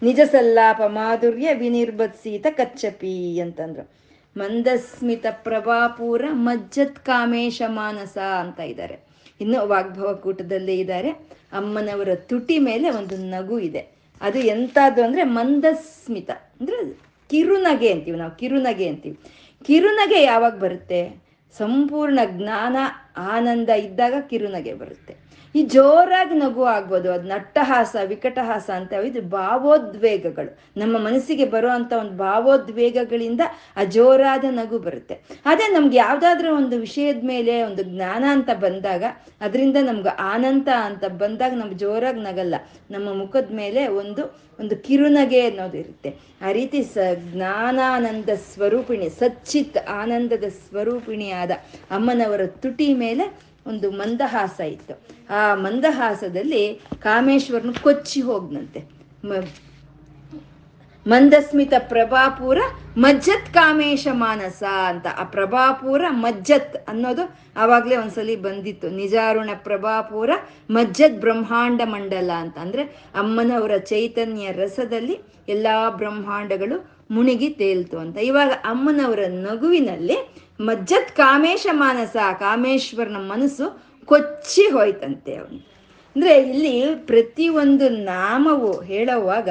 ನಿಜ ಸಲ್ಲಾಪ ಮಾಧುರ್ಯ ವಿನಿರ್ಬತ್ಸೀತ ಕಚ್ಚಪಿ ಅಂತಂದ್ರು. ಮಂದಸ್ಮಿತ ಪ್ರಭಾಪೂರ ಮಜ್ಜತ್ ಕಾಮೇಶ ಮಾನಸ ಅಂತ ಇದ್ದಾರೆ. ಇನ್ನು ವಾಗ್ಭವ ಕೂಟದಲ್ಲಿ ಇದ್ದಾರೆ. ಅಮ್ಮನವರ ತುಟಿ ಮೇಲೆ ಒಂದು ನಗು ಇದೆ. ಅದು ಎಂಥದ್ದು ಅಂದ್ರೆ ಮಂದಸ್ಮಿತ. ಅಂದ್ರೆ ಕಿರುನಗೆ ಅಂತೀವಿ ನಾವು, ಕಿರುನಗೆ ಅಂತೀವಿ. ಕಿರುನಗೆ ಯಾವಾಗ ಬರುತ್ತೆ? ಸಂಪೂರ್ಣ ಜ್ಞಾನ, ಆನಂದ ಇದ್ದಾಗ ಕಿರುನಗೆ ಬರುತ್ತೆ. ಈ ಜೋರಾಗಿ ನಗು ಆಗ್ಬೋದು, ಅದು ನಟ್ಟಹಾಸ, ವಿಕಟಹಾಸ ಅಂತ ಇದು ಭಾವೋದ್ವೇಗಗಳು. ನಮ್ಮ ಮನಸ್ಸಿಗೆ ಬರುವಂತ ಒಂದು ಭಾವೋದ್ವೇಗಗಳಿಂದ ಆ ಜೋರಾದ ನಗು ಬರುತ್ತೆ. ಅದೇ ನಮ್ಗೆ ಯಾವ್ದಾದ್ರು ಒಂದು ವಿಷಯದ ಮೇಲೆ ಒಂದು ಜ್ಞಾನ ಅಂತ ಬಂದಾಗ, ಅದರಿಂದ ನಮ್ಗೆ ಆನಂದ ಅಂತ ಬಂದಾಗ ನಮ್ಗೆ ಜೋರಾಗಿ ನಗಲ್ಲ. ನಮ್ಮ ಮುಖದ ಮೇಲೆ ಒಂದು ಒಂದು ಕಿರುನಗೆ ಅನ್ನೋದು ಇರುತ್ತೆ. ಆ ರೀತಿ ಸ ಜ್ಞಾನಾನಂದ ಸ್ವರೂಪಿಣಿ, ಸಚ್ಚಿತ್ ಆನಂದದ ಸ್ವರೂಪಿಣಿಯಾದ ಅಮ್ಮನವರ ತುಟಿ ಮೇಲೆ ಒಂದು ಮಂದಹಾಸ ಇತ್ತು. ಆ ಮಂದಹಾಸದಲ್ಲಿ ಕಾಮೇಶ್ವರನು ಕೊಚ್ಚಿ ಹೋಗ್ನಂತೆ. ಮಂದಸ್ಮಿತ ಪ್ರಭಾಪೂರ ಮಜ್ಜತ್ ಕಾಮೇಶ ಮಾನಸ ಅಂತ. ಆ ಪ್ರಭಾಪೂರ ಮಜ್ಜತ್ ಅನ್ನೋದು ಆವಾಗಲೇ ಒಂದ್ಸಲಿ ಬಂದಿತ್ತು. ನಿಜಾರುಣ ಪ್ರಭಾಪೂರ ಮಜ್ಜತ್ ಬ್ರಹ್ಮಾಂಡ ಮಂಡಲ ಅಂತ. ಅಂದರೆ ಅಮ್ಮನವರ ಚೈತನ್ಯ ರಸದಲ್ಲಿ ಎಲ್ಲಾ ಬ್ರಹ್ಮಾಂಡಗಳು ಮುಣಿಗಿ ತೇಲ್ತು ಅಂತ. ಇವಾಗ ಅಮ್ಮನವರ ನಗುವಿನಲ್ಲಿ ಮಜ್ಜತ್ ಕಾಮೇಶ ಮಾನಸ, ಕಾಮೇಶ್ವರನ ಮನಸ್ಸು ಕೊಚ್ಚಿ ಹೋಯ್ತಂತೆ ಅವನು. ಅಂದ್ರೆ ಇಲ್ಲಿ ಪ್ರತಿಯೊಂದು ನಾಮವು ಹೇಳುವಾಗ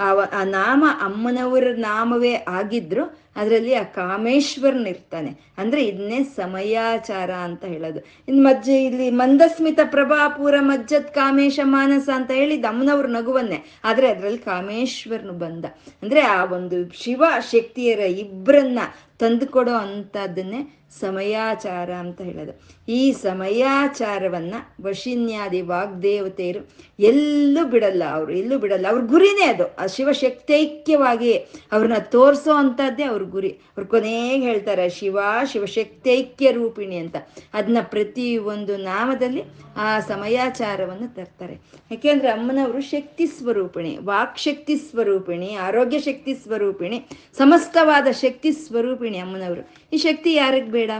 ಆ ನಾಮ ಅಮ್ಮನವರ ನಾಮವೇ ಆಗಿದ್ರು, ಅದರಲ್ಲಿ ಆ ಕಾಮೇಶ್ವರನ್ ಇರ್ತಾನೆ. ಅಂದ್ರೆ ಇದನ್ನೇ ಸಮಯಾಚಾರ ಅಂತ ಹೇಳೋದು. ಇನ್ ಮಜ್ಜೆ ಇಲ್ಲಿ ಮಂದಸ್ಮಿತ ಪ್ರಭಾಪುರ ಮಜ್ಜತ್ ಕಾಮೇಶ ಮಾನಸ ಅಂತ ಹೇಳಿ ದಮ್ಮನವ್ರ ನಗುವನ್ನೇ. ಆದ್ರೆ ಅದರಲ್ಲಿ ಕಾಮೇಶ್ವರನು ಬಂದ. ಅಂದ್ರೆ ಆ ಒಂದು ಶಿವ ಶಕ್ತಿಯರ ಇಬ್ಬರನ್ನ ತಂದುಕೊಡೋ ಅಂಥದ್ದನ್ನೇ ಸಮಯಾಚಾರ ಅಂತ ಹೇಳೋದು. ಈ ಸಮಯಾಚಾರವನ್ನ ವಶಿನ್ಯಾದಿ ವಾಗ್ದೇವತೆಯರು ಎಲ್ಲೂ ಬಿಡಲ್ಲ ಅವರು, ಎಲ್ಲೂ ಬಿಡಲ್ಲ. ಅವ್ರ ಗುರಿನೇ ಅದು. ಶಿವಶಕ್ತೈಕ್ಯವಾಗಿ ಅವ್ರನ್ನ ತೋರಿಸೋ ಅಂಥದ್ದೇ ಅವ್ರ ಗುರಿ. ಅವ್ರ ಕೊನೆಗೆ ಹೇಳ್ತಾರೆ, ಶಿವ, ಶಿವಶಕ್ತೈಕ್ಯ ರೂಪಿಣಿ ಅಂತ. ಅದನ್ನ ಪ್ರತಿ ಒಂದು ನಾಮದಲ್ಲಿ ಆ ಸಮಯಾಚಾರವನ್ನು ತರ್ತಾರೆ. ಯಾಕೆಂದ್ರೆ ಅಮ್ಮನವರು ಶಕ್ತಿ ಸ್ವರೂಪಿಣಿ ವಾಕ್ಶಕ್ತಿ ಸ್ವರೂಪಿಣಿ, ಆರೋಗ್ಯ ಶಕ್ತಿ ಸ್ವರೂಪಿಣಿ, ಸಮಸ್ತವಾದ ಶಕ್ತಿ ಸ್ವರೂಪಿಣಿ ಅಮ್ಮನವರು. ಈ ಶಕ್ತಿ ಯಾರಿಗೆ ಬೇಡ?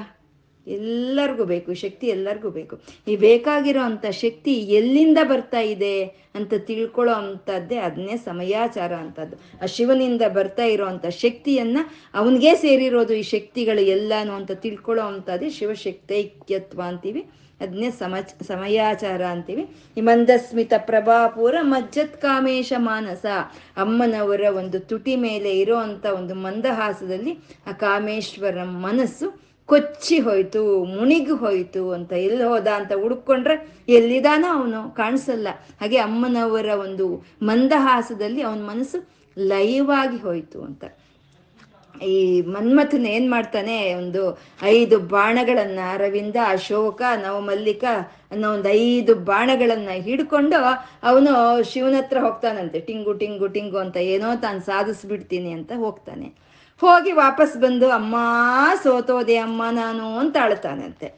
ಎಲ್ಲರಿಗೂ ಬೇಕು, ಶಕ್ತಿ ಎಲ್ಲರಿಗೂ ಬೇಕು. ಈ ಬೇಕಾಗಿರೋ ಅಂಥ ಶಕ್ತಿ ಎಲ್ಲಿಂದ ಬರ್ತಾ ಇದೆ ಅಂತ ತಿಳ್ಕೊಳ್ಳೋ ಅಂಥದ್ದೇ ಅದನ್ನೇ ಸಮಯಾಚಾರ ಅಂತದ್ದು ಆ ಶಿವನಿಂದ ಬರ್ತಾ ಇರೋ ಅಂಥ ಶಕ್ತಿಯನ್ನ ಅವನಿಗೆ ಸೇರಿರೋದು ಈ ಶಕ್ತಿಗಳು ಎಲ್ಲಾನು ಅಂತ ತಿಳ್ಕೊಳ್ಳೋ ಅಂಥದ್ದೇ ಶಿವಶಕ್ತೈಕ್ಯತ್ವ ಅಂತೀವಿ. ಅದನ್ನೇ ಸಮ, ಸಮಯಾಚಾರ ಅಂತೀವಿ. ಈ ಮಂದಸ್ಮಿತ ಪ್ರಭಾಪೂರ ಮಜ್ಜತ್ ಕಾಮೇಶ ಮಾನಸ ಅಮ್ಮನವರ ಒಂದು ತುಟಿ ಮೇಲೆ ಇರೋ ಅಂಥ ಒಂದು ಮಂದಹಾಸದಲ್ಲಿ ಆ ಕಾಮೇಶ್ವರ ಮನಸ್ಸು ಕೊಚ್ಚಿ ಹೋಯ್ತು, ಮುಣಿಗಿ ಹೋಯ್ತು ಅಂತ ಎಲ್ಲಿ ಹೋದ ಅಂತ ಹುಡುಕೊಂಡ್ರೆ ಎಲ್ಲಿದಾನೋ ಅವನು ಕಾಣಿಸಲ್ಲ. ಹಾಗೆ ಅಮ್ಮನವರ ಒಂದು ಮಂದಹಾಸದಲ್ಲಿ ಅವನ ಮನಸ್ಸು ಲಯವಾಗಿ ಹೋಯ್ತು ಅಂತ. ಈ ಮನ್ಮಥನ ಏನ್ ಮಾಡ್ತಾನೆ, ಒಂದು ಐದು ಬಾಣಗಳನ್ನ ಅರವಿಂದ, ಅಶೋಕ, ನವಮಲ್ಲಿಕ ಅನ್ನೋ ಒಂದು ಐದು ಬಾಣಗಳನ್ನ ಹಿಡ್ಕೊಂಡು ಅವನು ಶಿವನ ಹತ್ರ ಹೋಗ್ತಾನಂತೆ. ಟಿಂಗು ಟಿಂಗು ಟಿಂಗು ಅಂತ ಏನೋ ತಾನು ಸಾಧಿಸ್ಬಿಡ್ತೀನಿ ಅಂತ ಹೋಗ್ತಾನೆ. ಹೋಗಿ ವಾಪಸ್ ಬಂದು, ಅಮ್ಮ, ಸೋತೋದೆ, ಅಮ್ಮ, ನಾನು ಅಂತ ಅಳ್ತಾನಂತೆ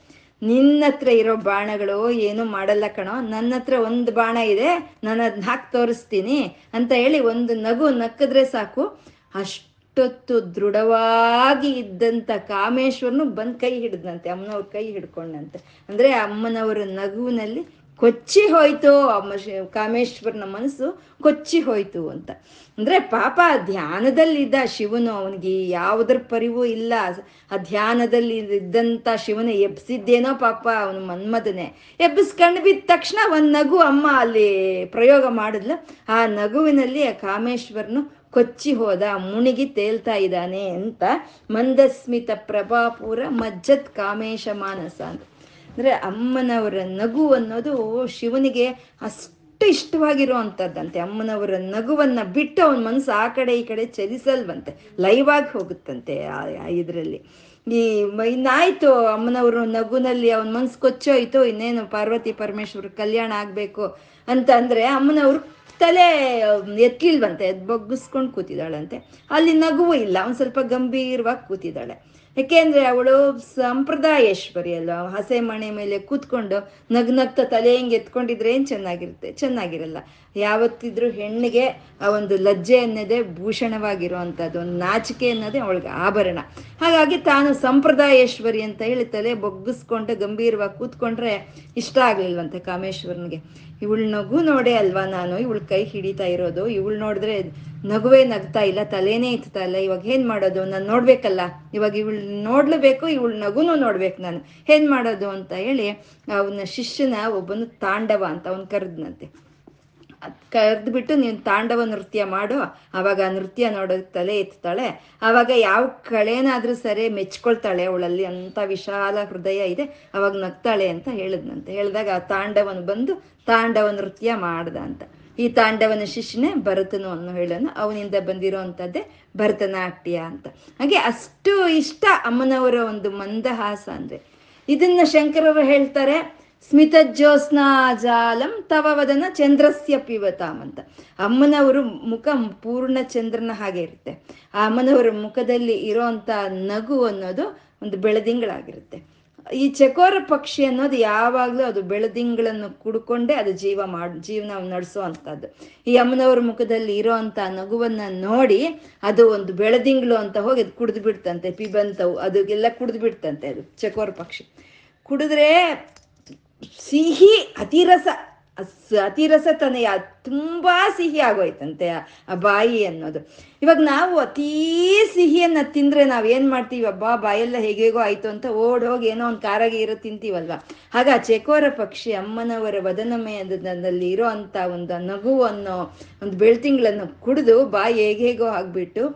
ನಿನ್ನ ಹತ್ರ ಇರೋ ಬಾಣಗಳು ಏನು ಮಾಡಲ್ಲ ಕಣೋ. ನನ್ನ ಹತ್ರ ಒಂದು ಬಾಣ ಇದೆ ನಾನು ಅದನ್ನ ಹಾಕಿ ತೋರಿಸ್ತೀನಿ ಅಂತ ಹೇಳಿ ಒಂದು ನಗು ನಕ್ಕಿದ್ರೆ ಸಾಕು. ಅಷ್ಟೊತ್ತು ದೃಢವಾಗಿ ಇದ್ದಂಥ ಕಾಮೇಶ್ವರನು ಬಂದ್ ಕೈ ಹಿಡಿದಂತೆ ಅಮ್ಮನವ್ರ ಕೈ ಹಿಡ್ಕೊಂಡಂತೆ. ಅಂದ್ರೆ ಅಮ್ಮನವರ ನಗುವಿನಲ್ಲಿ ಕೊಚ್ಚಿ ಹೋಯ್ತು, ಅಮ್ಮ ಕಾಮೇಶ್ವರನ ಮನಸ್ಸು ಕೊಚ್ಚಿ ಹೋಯ್ತು ಅಂತ. ಅಂದ್ರೆ ಪಾಪ ಧ್ಯಾನದಲ್ಲಿದ್ದ ಶಿವನು ಅವನಿಗೆ ಯಾವುದ್ರ ಪರಿವೂ ಇಲ್ಲ. ಆ ಧ್ಯಾನದಲ್ಲಿ ಇದ್ದಂತ ಶಿವನ ಎಬ್ಸಿದ್ದೇನೋ ಪಾಪ ಅವನು ಮನ್ಮದನೆ ಎಬ್ಬಿಸ್ಕೊಂಡು ಬಿದ್ದ ತಕ್ಷಣ ಒಂದ್ ನಗು ಅಮ್ಮ ಅಲ್ಲಿ ಪ್ರಯೋಗ ಮಾಡಿದ್ಲ. ಆ ನಗುವಿನಲ್ಲಿ ಆ ಕಾಮೇಶ್ವರನು ಕೊಚ್ಚಿ ಹೋದ, ಮುಣಿಗಿ ತೇಲ್ತಾ ಇದ್ದಾನೆ ಅಂತ ಮಂದಸ್ಮಿತ ಪ್ರಭಾಪುರ ಮಜ್ಜತ್ ಕಾಮೇಶ ಮಾನಸ ಅಂದ್ರೆ ಅಮ್ಮನವರ ನಗು ಅನ್ನೋದು ಶಿವನಿಗೆ ಅಷ್ಟು ಇಷ್ಟವಾಗಿರೋ ಅಂಥದ್ದಂತೆ ಅಮ್ಮನವರ ನಗುವನ್ನ ಬಿಟ್ಟು ಅವನ ಮನಸ್ಸು ಆ ಕಡೆ ಈ ಕಡೆ ಚಲಿಸಲ್ವಂತೆ ಲೈವ್ ಆಗಿ ಹೋಗುತ್ತಂತೆ ಇದರಲ್ಲಿ. ಈ ಇನ್ನಾಯ್ತು ಅಮ್ಮನವರು ನಗುನಲ್ಲಿ ಅವನ ಮನ್ಸು ಕೊಚ್ಚೋಯ್ತು, ಇನ್ನೇನು ಪಾರ್ವತಿ ಪರಮೇಶ್ವರ ಕಲ್ಯಾಣ ಆಗ್ಬೇಕು ಅಂತ ಅಂದ್ರೆ ಅಮ್ಮನವ್ರು ತಲೆ ಎತ್ಲಿಲ್ವಂತೆ ಬಗ್ಗಿಸ್ಕೊಂಡು ಕೂತಿದ್ದಾಳಂತೆ. ಅಲ್ಲಿ ನಗುವು ಇಲ್ಲ, ಅವ್ನು ಸ್ವಲ್ಪ ಗಂಭೀರವಾಗಿ ಕೂತಿದ್ದಾಳೆ. ಯಾಕೆಂದ್ರೆ ಅವಳು ಸಂಪ್ರದಾಯೇಶ್ವರಿ ಅಲ್ವಾ ಹಸೆ ಮಣೆ ಮೇಲೆ ಕೂತ್ಕೊಂಡು ನಗ್ ನಗ್ತಾ ತಲೆ ಹಿಂಗೆ ಎತ್ಕೊಂಡಿದ್ರೆ ಏನ್ ಚೆನ್ನಾಗಿರುತ್ತೆ? ಚೆನ್ನಾಗಿರಲ್ಲ. ಯಾವತ್ತಿದ್ರೂ ಹೆಣ್ಣಿಗೆ ಆ ಒಂದು ಲಜ್ಜೆ ಅನ್ನೋದೇ ಭೂಷಣವಾಗಿರುವಂಥದ್ದು ಒಂದು ನಾಚಿಕೆ ಅನ್ನೋದೇ ಅವಳಿಗೆ ಆಭರಣ. ಹಾಗಾಗಿ ತಾನು ಸಂಪ್ರದಾಯೇಶ್ವರಿ ಅಂತ ಹೇಳಿ ತಲೆ ಬೊಗ್ಗಿಸ್ಕೊಂಡು ಗಂಭೀರವಾಗಿ ಕೂತ್ಕೊಂಡ್ರೆ ಇಷ್ಟ ಆಗಲಿಲ್ವಂತೆ ಕಾಮೇಶ್ವರನಿಗೆ. ಇವಳು ನಗು ನೋಡೇ ಅಲ್ವಾ ನಾನು? ಇವಳು ಕೈ ಹಿಡಿತಾ ಇರೋದು? ಇವಳು ನೋಡಿದ್ರೆ ನಗುವೇ ನಗ್ತಾ ಇಲ್ಲ, ತಲೆನೇ ಇತ್ತಾ ಇಲ್ಲ. ಇವಾಗ ಏನ್ ಮಾಡೋದು? ನಾನು ನೋಡ್ಬೇಕಲ್ಲ. ಇವಾಗ ಇವಳು ನೋಡ್ಲೇಬೇಕು, ಇವಳು ನಗುನು ನೋಡ್ಬೇಕು ನಾನು. ಏನ್ ಮಾಡೋದು ಅಂತ ಹೇಳಿ ಅವನ ಶಿಷ್ಯನ ಒಬ್ಬನು ತಾಂಡವ ಅಂತ ಅವನ್ ಕರೆದ್ನಂತೆ. ಕರೆದ್ಬಿಟ್ಟು ನೀನು ತಾಂಡವ ನೃತ್ಯ ಮಾಡು. ಅವಾಗ ಆ ನೃತ್ಯ ನೋಡೋಕೆ ತಲೆ ಎತ್ತಾಳೆ. ಆವಾಗ ಯಾವ ಕಳೆನಾದ್ರೂ ಸರಿ ಮೆಚ್ಕೊಳ್ತಾಳೆ ಅವಳಲ್ಲಿ. ಅಂತ ವಿಶಾಲ ಹೃದಯ ಇದೆ. ಅವಾಗ ನಗ್ತಾಳೆ ಅಂತ ಹೇಳಿದ್ನಂತೆ. ಹೇಳಿದಾಗ ಆ ತಾಂಡವನು ಬಂದು ತಾಂಡವ ನೃತ್ಯ ಮಾಡ್ದ ಅಂತ. ಈ ತಾಂಡವನ ಶಿಷ್ಯನೇ ಭರತನು ಅನ್ನೋ ಹೇಳೋನು. ಅವನಿಂದ ಬಂದಿರೋ ಅಂಥದ್ದೇ ಭರತನಾಟ್ಯ ಅಂತ. ಹಾಗೆ ಅಷ್ಟು ಇಷ್ಟ ಅಮ್ಮನವರ ಒಂದು ಮಂದಹಾಸ ಅಂದ್ರೆ. ಇದನ್ನ ಶಂಕರರು ಹೇಳ್ತಾರೆ ಸ್ಮಿತ ಜ್ಯೋತ್ಸ್ನಾ ಜಾಲಂ ತವ ವದನ ಚಂದ್ರಸ್ಯ ಪಿವತಾಮ್ ಅಂತ ಅಮ್ಮನವರು ಮುಖ ಪೂರ್ಣ ಚಂದ್ರನ ಹಾಗೆ ಇರುತ್ತೆ. ಆ ಅಮ್ಮನವರ ಮುಖದಲ್ಲಿ ಇರೋಂಥ ನಗು ಅನ್ನೋದು ಒಂದು ಬೆಳದಿಂಗಳಾಗಿರುತ್ತೆ. ಈ ಚಕೋರ ಪಕ್ಷಿ ಅನ್ನೋದು ಯಾವಾಗಲೂ ಅದು ಬೆಳದಿಂಗಳನ್ನು ಕುಡ್ಕೊಂಡೇ ಅದು ಜೀವ ಮಾಡ್ ಜೀವನ ನಡೆಸೋ ಅಂಥದ್ದು ಈ ಅಮ್ಮನವ್ರ ಮುಖದಲ್ಲಿ ಇರೋ ಅಂಥ ನಗುವನ್ನ ನೋಡಿ ಅದು ಒಂದು ಬೆಳದಿಂಗಳು ಅಂತ ಹೋಗಿ ಅದು ಕುಡಿದು ಬಿಡ್ತಂತೆ. ಪಿಬಂತವು ಅದಕ್ಕೆಲ್ಲ ಕುಡಿದು ಬಿಡ್ತಂತೆ ಅದು ಚಕೋರ ಪಕ್ಷಿ. ಕುಡಿದ್ರೆ ಸಿಹಿ ಅತಿರಸ ಅತಿರಸತನಯ ತುಂಬಾ ಸಿಹಿ ಆಗೋಯ್ತಂತೆ ಆ- ಬಾಯಿ ಅನ್ನೋದು. ಇವಾಗ ನಾವು ಅತೀ ಸಿಹಿಯನ್ನ ತಿಂದ್ರೆ ನಾವ್ ಏನ್ ಮಾಡ್ತೀವಿ, ಅಬ್ಬಾ, ಬಾಯೆಲ್ಲ ಹೇಗೇಗೋ ಆಯ್ತು ಅಂತ ಓಡ್ ಹೋಗಿ ಏನೋ ಒಂದು ಕಾರಾಗಿ ಇರೋ ತಿಂತೀವಲ್ವಾ? ಆಗ ಚೆಕೋರ ಪಕ್ಷಿ ಅಮ್ಮನವರ ವದನಮಯದಲ್ಲಿ ಇರೋ ಅಂತ ಒಂದು ನಗು ಅನ್ನೋ ಒಂದು ಬೆಳ್ತಿಂಗಳನ್ನು ಕುಡಿದು ಬಾಯಿ ಹೇಗೇಗೋ ಆಗ್ಬಿಟ್ಟು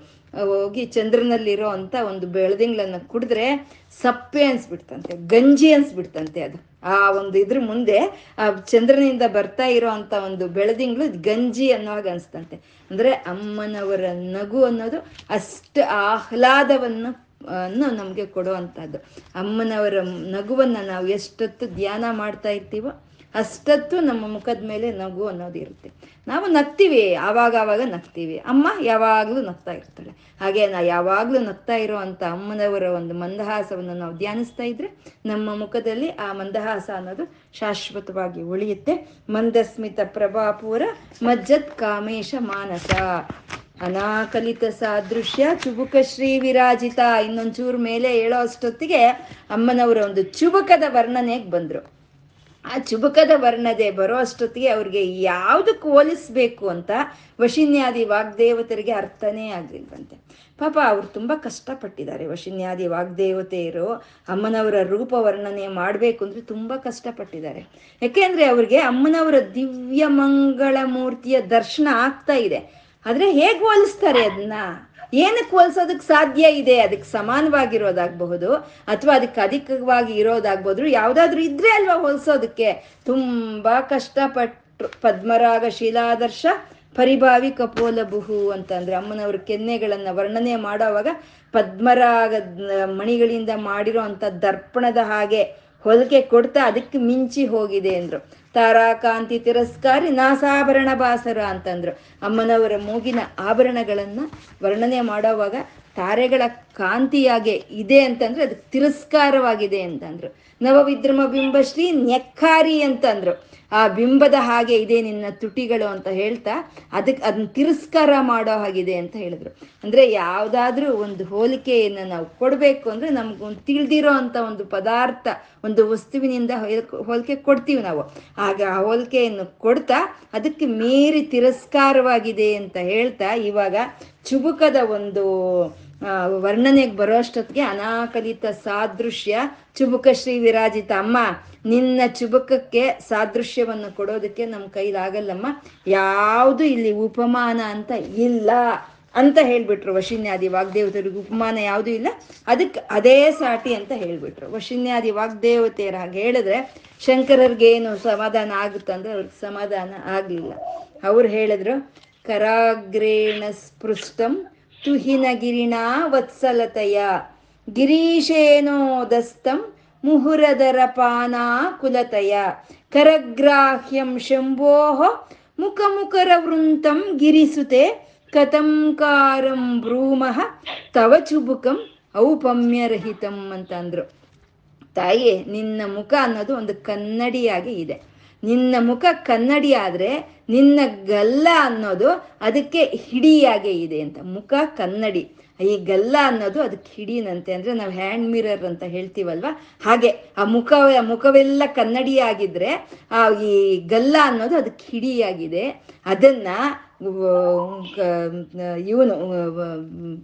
ಹೋಗಿ ಚಂದ್ರನಲ್ಲಿರೋ ಅಂತ ಒಂದು ಬೆಳ್ದಿಂಗ್ಳನ್ನು ಕುಡಿದ್ರೆ ಸಪ್ಪೆ ಅನ್ಸ್ಬಿಡ್ತಂತೆ, ಗಂಜಿ ಅನ್ಸ್ಬಿಡ್ತಂತೆ ಅದು. ಆ ಒಂದು ಇದ್ರ ಮುಂದೆ, ಆ, ಚಂದ್ರನಿಂದ ಬರ್ತಾ ಇರೋ ಅಂತ ಒಂದು ಬೆಳದಿಂಗಳು ಗಂಜಿ ಅನ್ನೋ ಹಾಗೆ ಅನ್ಸ್ತಂತೆ. ಅಂದ್ರೆ ಅಮ್ಮನವರ ನಗು ಅನ್ನೋದು ಅಷ್ಟು ಆಹ್ಲಾದವನ್ನು ಅನ್ನು ನಮಗೆ ಕೊಡುವಂಥದ್ದು. ಅಮ್ಮನವರ ನಗುವನ್ನ ನಾವು ಎಷ್ಟೊತ್ತು ಧ್ಯಾನ ಮಾಡ್ತಾ ಇರ್ತೀವೋ ಅಷ್ಟೊತ್ತು ನಮ್ಮ ಮುಖದ ಮೇಲೆ ನಗು ಅನ್ನೋದು ಇರುತ್ತೆ. ನಾವು ನಗ್ತೀವಿ, ಆವಾಗ ಆವಾಗ ನಗ್ತೀವಿ. ಅಮ್ಮ ಯಾವಾಗಲೂ ನಗ್ತಾ ಇರ್ತಾಳೆ. ಹಾಗೆ ನಾ ಯಾವಾಗಲೂ ನಗ್ತಾ ಇರೋ ಅಂತ ಅಮ್ಮನವರ ಒಂದು ಮಂದಹಾಸವನ್ನು ನಾವು ಧ್ಯಾನಿಸ್ತಾ ಇದ್ರೆ ನಮ್ಮ ಮುಖದಲ್ಲಿ ಆ ಮಂದಹಾಸ ಅನ್ನೋದು ಶಾಶ್ವತವಾಗಿ ಉಳಿಯುತ್ತೆ. ಮಂದಸ್ಮಿತ ಪ್ರಭಾಪೂರ ಮಜ್ಜತ್ ಕಾಮೇಶ ಮಾನಸ. ಅನಾಕಲಿತ ಸಾದೃಶ್ಯ ಚುಬುಕ ಶ್ರೀ ವಿರಾಜಿತ. ಇನ್ನೊಂಚೂರು ಮೇಲೆ ಹೇಳೋ ಅಷ್ಟೊತ್ತಿಗೆ ಅಮ್ಮನವರ ಒಂದು ಚುಬುಕದ ವರ್ಣನೆಗೆ ಬಂದ್ರು. ಆ ಚುಬುಕದ ವರ್ಣದೆ ಬರೋ ಅಷ್ಟೊತ್ತಿಗೆ ಅವ್ರಿಗೆ ಯಾವುದಕ್ಕೆ ಹೋಲಿಸ್ಬೇಕು ಅಂತ ವಶಿನ್ಯಾದಿ ವಾಗ್ದೇವತರಿಗೆ ಅರ್ಥನೇ ಆಗ್ಲಿಲ್ವಂತೆ. ಪಾಪ ಅವ್ರು ತುಂಬ ಕಷ್ಟಪಟ್ಟಿದ್ದಾರೆ ವಶಿನ್ಯಾದಿ ವಾಗ್ದೇವತೆಯರು, ಅಮ್ಮನವರ ರೂಪ ವರ್ಣನೆ ಮಾಡಬೇಕು ಅಂದ್ರೆ ತುಂಬ ಕಷ್ಟಪಟ್ಟಿದ್ದಾರೆ. ಯಾಕೆಂದ್ರೆ ಅವ್ರಿಗೆ ಅಮ್ಮನವರ ದಿವ್ಯ ಮಂಗಳ ಮೂರ್ತಿಯ ದರ್ಶನ ಆಗ್ತಾ ಇದೆ. ಆದ್ರೆ ಹೇಗೆ ಹೋಲಿಸ್ತಾರೆ ಅದನ್ನ? ಏನಕ್ಕೆ ಹೋಲ್ಸೋದಕ್ಕೆ ಸಾಧ್ಯ ಇದೆ? ಅದಕ್ಕೆ ಸಮಾನವಾಗಿರೋದಾಗಬಹುದು, ಅಥವಾ ಅದಕ್ಕೆ ಅಧಿಕವಾಗಿ ಇರೋದಾಗ್ಬೋದು ಯಾವ್ದಾದ್ರು ಇದ್ರೆ ಅಲ್ವಾ ಹೋಲ್ಸೋದಕ್ಕೆ. ತುಂಬಾ ಕಷ್ಟಪಟ್ಟು ಪದ್ಮರಾಗ ಶೀಲಾದರ್ಶ, ಪರಿಭಾವಿ ಕಪೋಲಬುಹು ಅಂತಂದ್ರೆ ಅಮ್ಮನವ್ರ ಕೆನ್ನೆಗಳನ್ನ ವರ್ಣನೆ ಮಾಡೋವಾಗ ಪದ್ಮರಾಗ ಮಣಿಗಳಿಂದ ಮಾಡಿರೋ ಅಂತ ದರ್ಪಣದ ಹಾಗೆ ಹೊಲಿಕೆ ಕೊಡ್ತಾ ಅದಕ್ಕೆ ಮಿಂಚಿ ಹೋಗಿದೆ ಅಂದ್ರು. ತಾರಾಕಾಂತಿ ತಿರಸ್ಕಾರಿ ನಾಸಾಭರಣ ಬಾಸರ ಅಂತಂದ್ರು. ಅಮ್ಮನವರ ಮೂಗಿನ ಆಭರಣಗಳನ್ನು ವರ್ಣನೆ ಮಾಡೋವಾಗ ತಾರೆಗಳ ಕಾಂತಿಯಾಗೆ ಇದೆ ಅಂತಂದ್ರೆ, ಅದು ತಿರಸ್ಕಾರವಾಗಿದೆ ಅಂತಂದ್ರು. ನವವಿದ್ರಮ ಬಿಂಬಶ್ರೀ ನೆಕ್ಕಾರಿ ಅಂತಂದ್ರು. ಆ ಬಿಂಬದ ಹಾಗೆ ಇದೆ ನಿನ್ನ ತುಟಿಗಳು ಅಂತ ಹೇಳ್ತಾ ಅದಕ್ಕೆ ಅದನ್ನ ತಿರಸ್ಕಾರ ಮಾಡೋ ಹಾಗಿದೆ ಅಂತ ಹೇಳಿದ್ರು. ಅಂದ್ರೆ ಯಾವ್ದಾದ್ರು ಒಂದು ಹೋಲಿಕೆಯನ್ನು ನಾವು ಕೊಡಬೇಕು ಅಂದ್ರೆ ನಮ್ಗೊಂದು ತಿಳಿದಿರೋ ಅಂತ ಒಂದು ಪದಾರ್ಥ, ಒಂದು ವಸ್ತುವಿನಿಂದ ಹೋಲಿಕೆ ಕೊಡ್ತೀವಿ ನಾವು. ಆಗ ಆ ಹೋಲಿಕೆಯನ್ನು ಕೊಡ್ತಾ, ಅದಕ್ಕೆ ಮೀರಿ ತಿರಸ್ಕಾರವಾಗಿದೆ ಅಂತ ಹೇಳ್ತಾ, ಇವಾಗ ಚುಬುಕದ ಒಂದು ವರ್ಣನೆಗೆ ಬರೋ ಅಷ್ಟೊತ್ತಿಗೆ ಅನಾಕಲಿತ ಸಾದೃಶ್ಯ, ಚುಬುಕ ಶ್ರೀ ವಿರಾಜಿತ. ಅಮ್ಮ, ನಿನ್ನ ಚುಬುಕಕ್ಕೆ ಸಾದೃಶ್ಯವನ್ನು ಕೊಡೋದಕ್ಕೆ ನಮ್ಮ ಕೈಲಾಗಲ್ಲಮ್ಮ. ಯಾವುದು ಇಲ್ಲಿ ಉಪಮಾನ ಅಂತ ಇಲ್ಲ ಅಂತ ಹೇಳ್ಬಿಟ್ರು ವಶಿನ್ಯಾದಿ ವಾಗ್ದೇವತೆಯರಿಗೆ ಉಪಮಾನ ಯಾವುದೂ ಇಲ್ಲ. ಅದಕ್ಕೆ ಅದೇ ಸಾಟಿ ಅಂತ ಹೇಳ್ಬಿಟ್ರು. ವಶಿನ್ಯಾದಿ ವಾಗ್ದೇವತೆಯರ ಹಾಗೆ ಹೇಳಿದ್ರೆ ಶಂಕರರ್ಗೇನು ಸಮಾಧಾನ ಆಗುತ್ತಂದ್ರೆ ಅವ್ರಿಗೆ ಸಮಾಧಾನ ಆಗಲಿಲ್ಲ. ಅವ್ರು ಹೇಳಿದ್ರು, ಕರಾಗ್ರೇಣ ಸ್ಪೃಷ್ಟಂ ತುಹಿನಗಿರಿಣಾ ವತ್ಸಲತೆಯ. ಗಿರೀಶೇನೋದಸ್ತಂ ಮುಹುರದರ ಪಾನಾ ಕುಲತಯ. ಕರಗ್ರಾಹ್ಯಂ ಶಂಭೋಹ ಮುಖಮುಖರ ವೃಂತಂ ಗಿರಿಸುತೆ ಕಥಂಕಾರಂ ಬ್ರೂಮಃ ತವ ಚುಬುಕಂ ಔಪಮ್ಯರಹಿತಂ ಅಂತಂದ್ರು. ತಾಯಿ, ನಿನ್ನ ಮುಖ ಅನ್ನೋದು ಒಂದು ಕನ್ನಡಿಯಾಗಿ ಇದೆ. ನಿನ್ನ ಮುಖ ಕನ್ನಡಿ ಆದರೆ ನಿನ್ನ ಗಲ್ಲ ಅನ್ನೋದು ಅದಕ್ಕೆ ಹಿಡಿಯಾಗೆ ಇದೆ ಅಂತ. ಮುಖ ಕನ್ನಡಿ. ಈ ಗಲ್ಲ ಅನ್ನೋದು ಅದಕ್ಕೆ ಹಿಡಿನಂತೆ ಅಂದ್ರೆ ನಾವು ಹ್ಯಾಂಡ್ ಮಿರರ್ ಅಂತ ಹೇಳ್ತೀವಲ್ವ? ಹಾಗೆ ಆ ಮುಖ ಮುಖವೆಲ್ಲ ಕನ್ನಡಿಯಾಗಿದ್ರೆ ಆ ಈ ಗಲ್ಲ ಅನ್ನೋದು ಅದಕ್ಕೆ ಹಿಡಿಯಾಗಿದೆ. ಅದನ್ನ ಇವನು